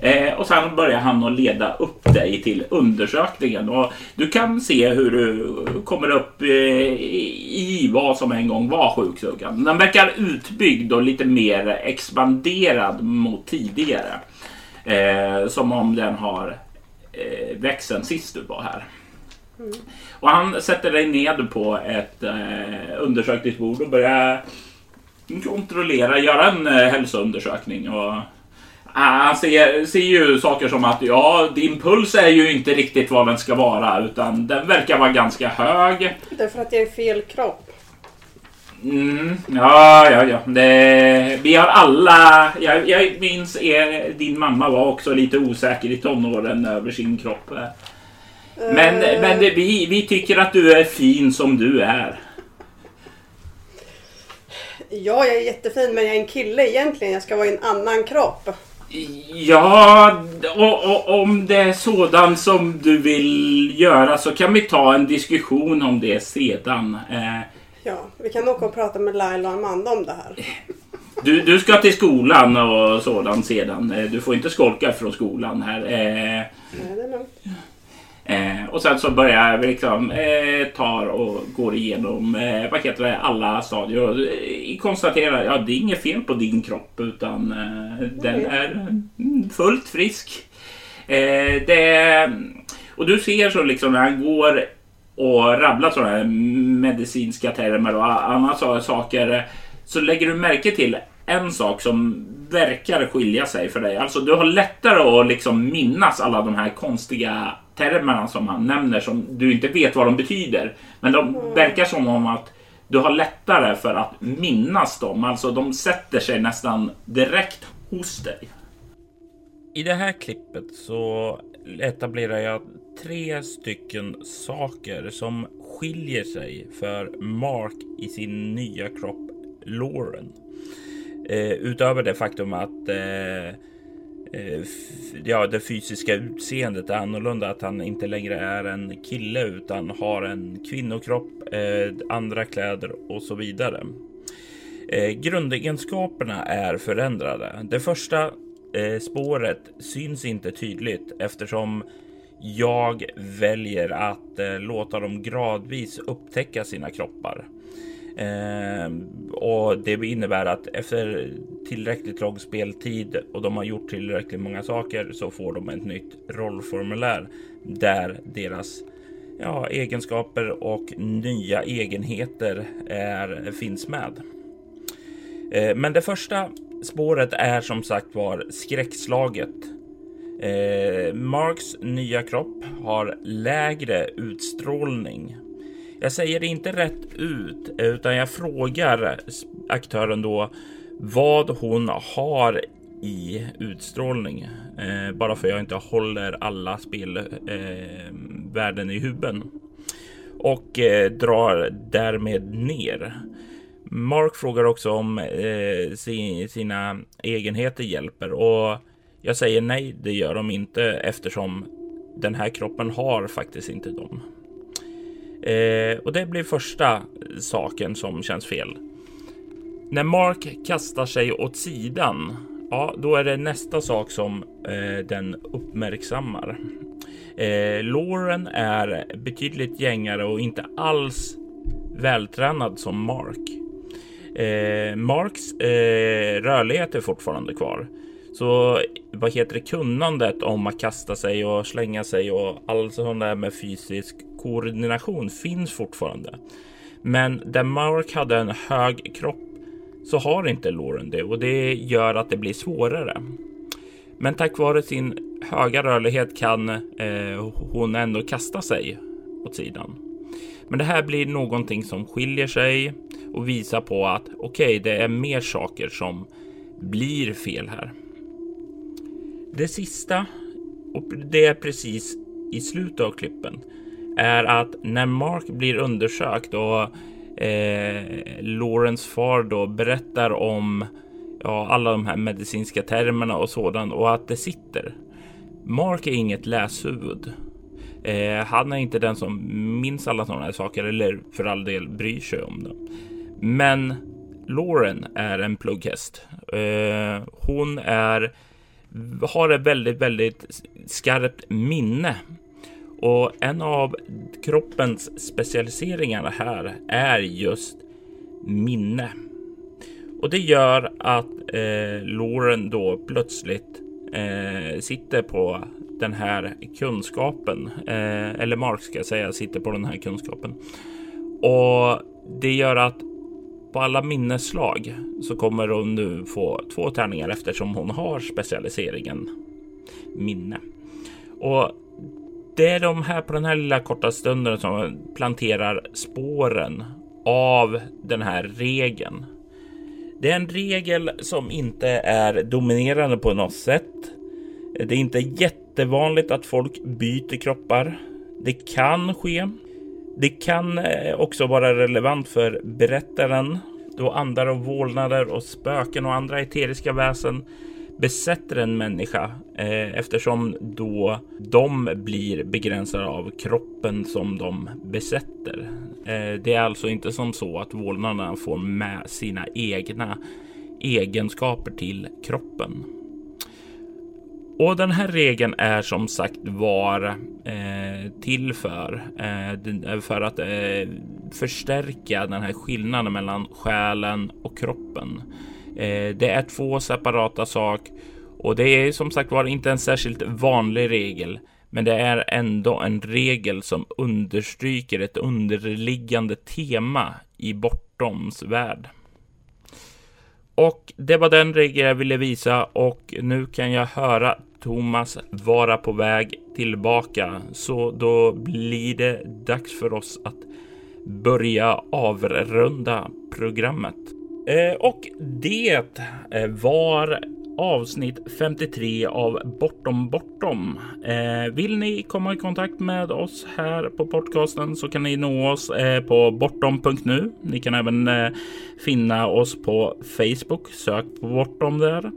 Eh, och sen börjar han att leda upp dig till undersökningen. Och du kan se hur du kommer upp eh, i vad som en gång var sjukstugan. Den verkar utbyggd och lite mer expanderad mot tidigare. Eh, som om den har eh, växt sen sist du var här. Och han sätter dig ned på ett eh, undersökningsbord och börjar kontrollera, göra en eh, hälsoundersökning. Och, han ser, ser ju saker som att ja, din puls är ju inte riktigt vad den ska vara utan den verkar vara ganska hög. Det är för att jag är fel kropp. Mm, ja, ja, ja. Det, vi har alla... Jag, jag minns er, din mamma var också lite osäker i tonåren över sin kropp. Men, Eh, men det, vi, vi tycker att du är fin som du är. Ja, jag är jättefin men jag är en kille egentligen. Jag ska vara i en annan kropp. Ja, och, och, om det är sådant som du vill göra så kan vi ta en diskussion om det sedan. Eh, Ja, vi kan åka och prata med Laila och Amanda om det här. du, du ska till skolan och sådant sedan. Eh, du får inte skolka från skolan här. Eh, Nej, det är lugnt. Eh, och sen så börjar vi liksom eh, tar och går igenom eh, vad heter det, alla stadier och eh, konstaterar ja det är inget fel på din kropp utan eh, den är mm, fullt frisk. Eh, det, och du ser så liksom när han går och rabblar sådana här medicinska termer och andra saker så lägger du märke till en sak som verkar skilja sig för dig. Alltså du har lättare att liksom minnas alla de här konstiga termerna som han nämner som du inte vet vad de betyder. Men de mm. verkar som om att du har lättare för att minnas dem. Alltså de sätter sig nästan direkt hos dig. I det här klippet så etablerar jag tre stycken saker som skiljer sig för Mark i sin nya kropp Lauren. Eh, utöver det faktum att eh, Eh, ja, det fysiska utseendet är annorlunda, att han inte längre är en kille utan har en kvinnokropp, eh, andra kläder och så vidare. Eh, grundegenskaperna är förändrade. Det första eh, spåret syns inte tydligt eftersom jag väljer att eh, låta dem gradvis upptäcka sina kroppar. Eh, och det innebär att efter tillräckligt lång speltid och de har gjort tillräckligt många saker så får de ett nytt rollformulär där deras ja, egenskaper och nya egenheter är, finns med. Eh, men det första spåret är som sagt var skräckslaget. Eh, Marks nya kropp har lägre utstrålning jag säger det inte rätt ut, utan jag frågar aktören då vad hon har i utstrålning. Eh, bara för jag inte håller alla spelvärden eh, i huben. Och eh, drar därmed ner. Mark frågar också om eh, sin, sina egenheter hjälper och jag säger nej, det gör de inte eftersom den här kroppen har faktiskt inte dem. Eh, och det blir första saken som känns fel. När Mark kastar sig åt sidan, ja, då är det nästa sak som eh, den uppmärksammar. Eh, Lauren är betydligt gängare och inte alls vältränad som Mark. Eh, Marks eh, rörlighet är fortfarande kvar. Så vad heter det kunnandet om att kasta sig och slänga sig och allt sånt där med fysisk koordination finns fortfarande. Men där Mark hade en hög kropp så har inte Lauren det och det gör att det blir svårare. Men tack vare sin höga rörlighet kan eh, hon ändå kasta sig åt sidan. Men det här blir någonting som skiljer sig och visar på att okej, okay, det är mer saker som blir fel här. Det sista, och det är precis i slutet av klippen, är att när Mark blir undersökt och eh, Lawrence far då berättar om ja, alla de här medicinska termerna och sådant och att det sitter. Mark är inget läshuvud. Eh, han är inte den som minns alla sådana här saker eller för all del bryr sig om dem. Men Lauren är en plugghäst. Eh, hon är har ett väldigt, väldigt skarpt minne. Och en av kroppens specialiseringar här är just minne. Och det gör att eh, Lauren då plötsligt eh, sitter på den här kunskapen. Eh, eller Mark ska jag säga sitter på den här kunskapen. Och det gör att på alla minnesslag så kommer hon nu få två tärningar eftersom hon har specialiseringen minne. Och det är de här på den här lilla korta stunden som planterar spåren av den här regeln. Det är en regel som inte är dominerande på något sätt. Det är inte jättevanligt att folk byter kroppar. Det kan ske, det kan eh, också vara relevant för berättaren då andar och vålnader och spöken och andra eteriska väsen besätter en människa eh, eftersom då de blir begränsade av kroppen som de besätter. Eh, det är alltså inte som så att vålnaderna får med sina egna egenskaper till kroppen. Och den här regeln är som sagt var eh, till för, eh, eh för att eh, förstärka den här skillnaden mellan själen och kroppen. Eh, det är två separata saker och det är som sagt var inte en särskilt vanlig regel. Men det är ändå en regel som understryker ett underliggande tema i Bortoms värld. Och det var den regeln jag ville visa och nu kan jag höra Thomas vara på väg tillbaka. Så då blir det dags för oss att börja avrunda programmet. Eh, och det eh, var avsnitt 53 av Bortom Bortom. Eh, vill ni komma i kontakt med oss här på podcasten så kan ni nå oss på bortom.nu. Ni kan även finna oss på Facebook. Sök på Bortom där.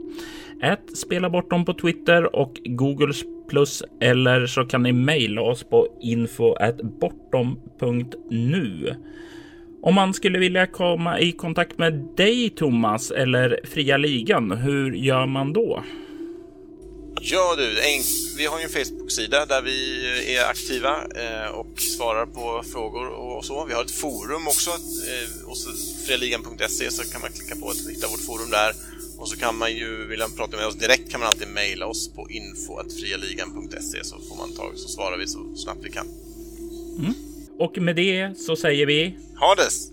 Ett, spela bortom på Twitter och Google plus eller så kan ni mejla oss på info bortom.nu. Om man skulle vilja komma i kontakt med dig Thomas eller Fria Ligan, hur gör man då? Ja du, vi har ju en Facebook-sida där vi är aktiva eh, och svarar på frågor och så. Vi har ett forum också, eh, hos frialigan.se så kan man klicka på att hitta vårt forum där. Och så kan man ju, vill man prata med oss direkt kan man alltid mejla oss på info.frialigan.se så får man tag så svarar vi så snabbt vi kan. Mm. Och med det så säger vi... Hades!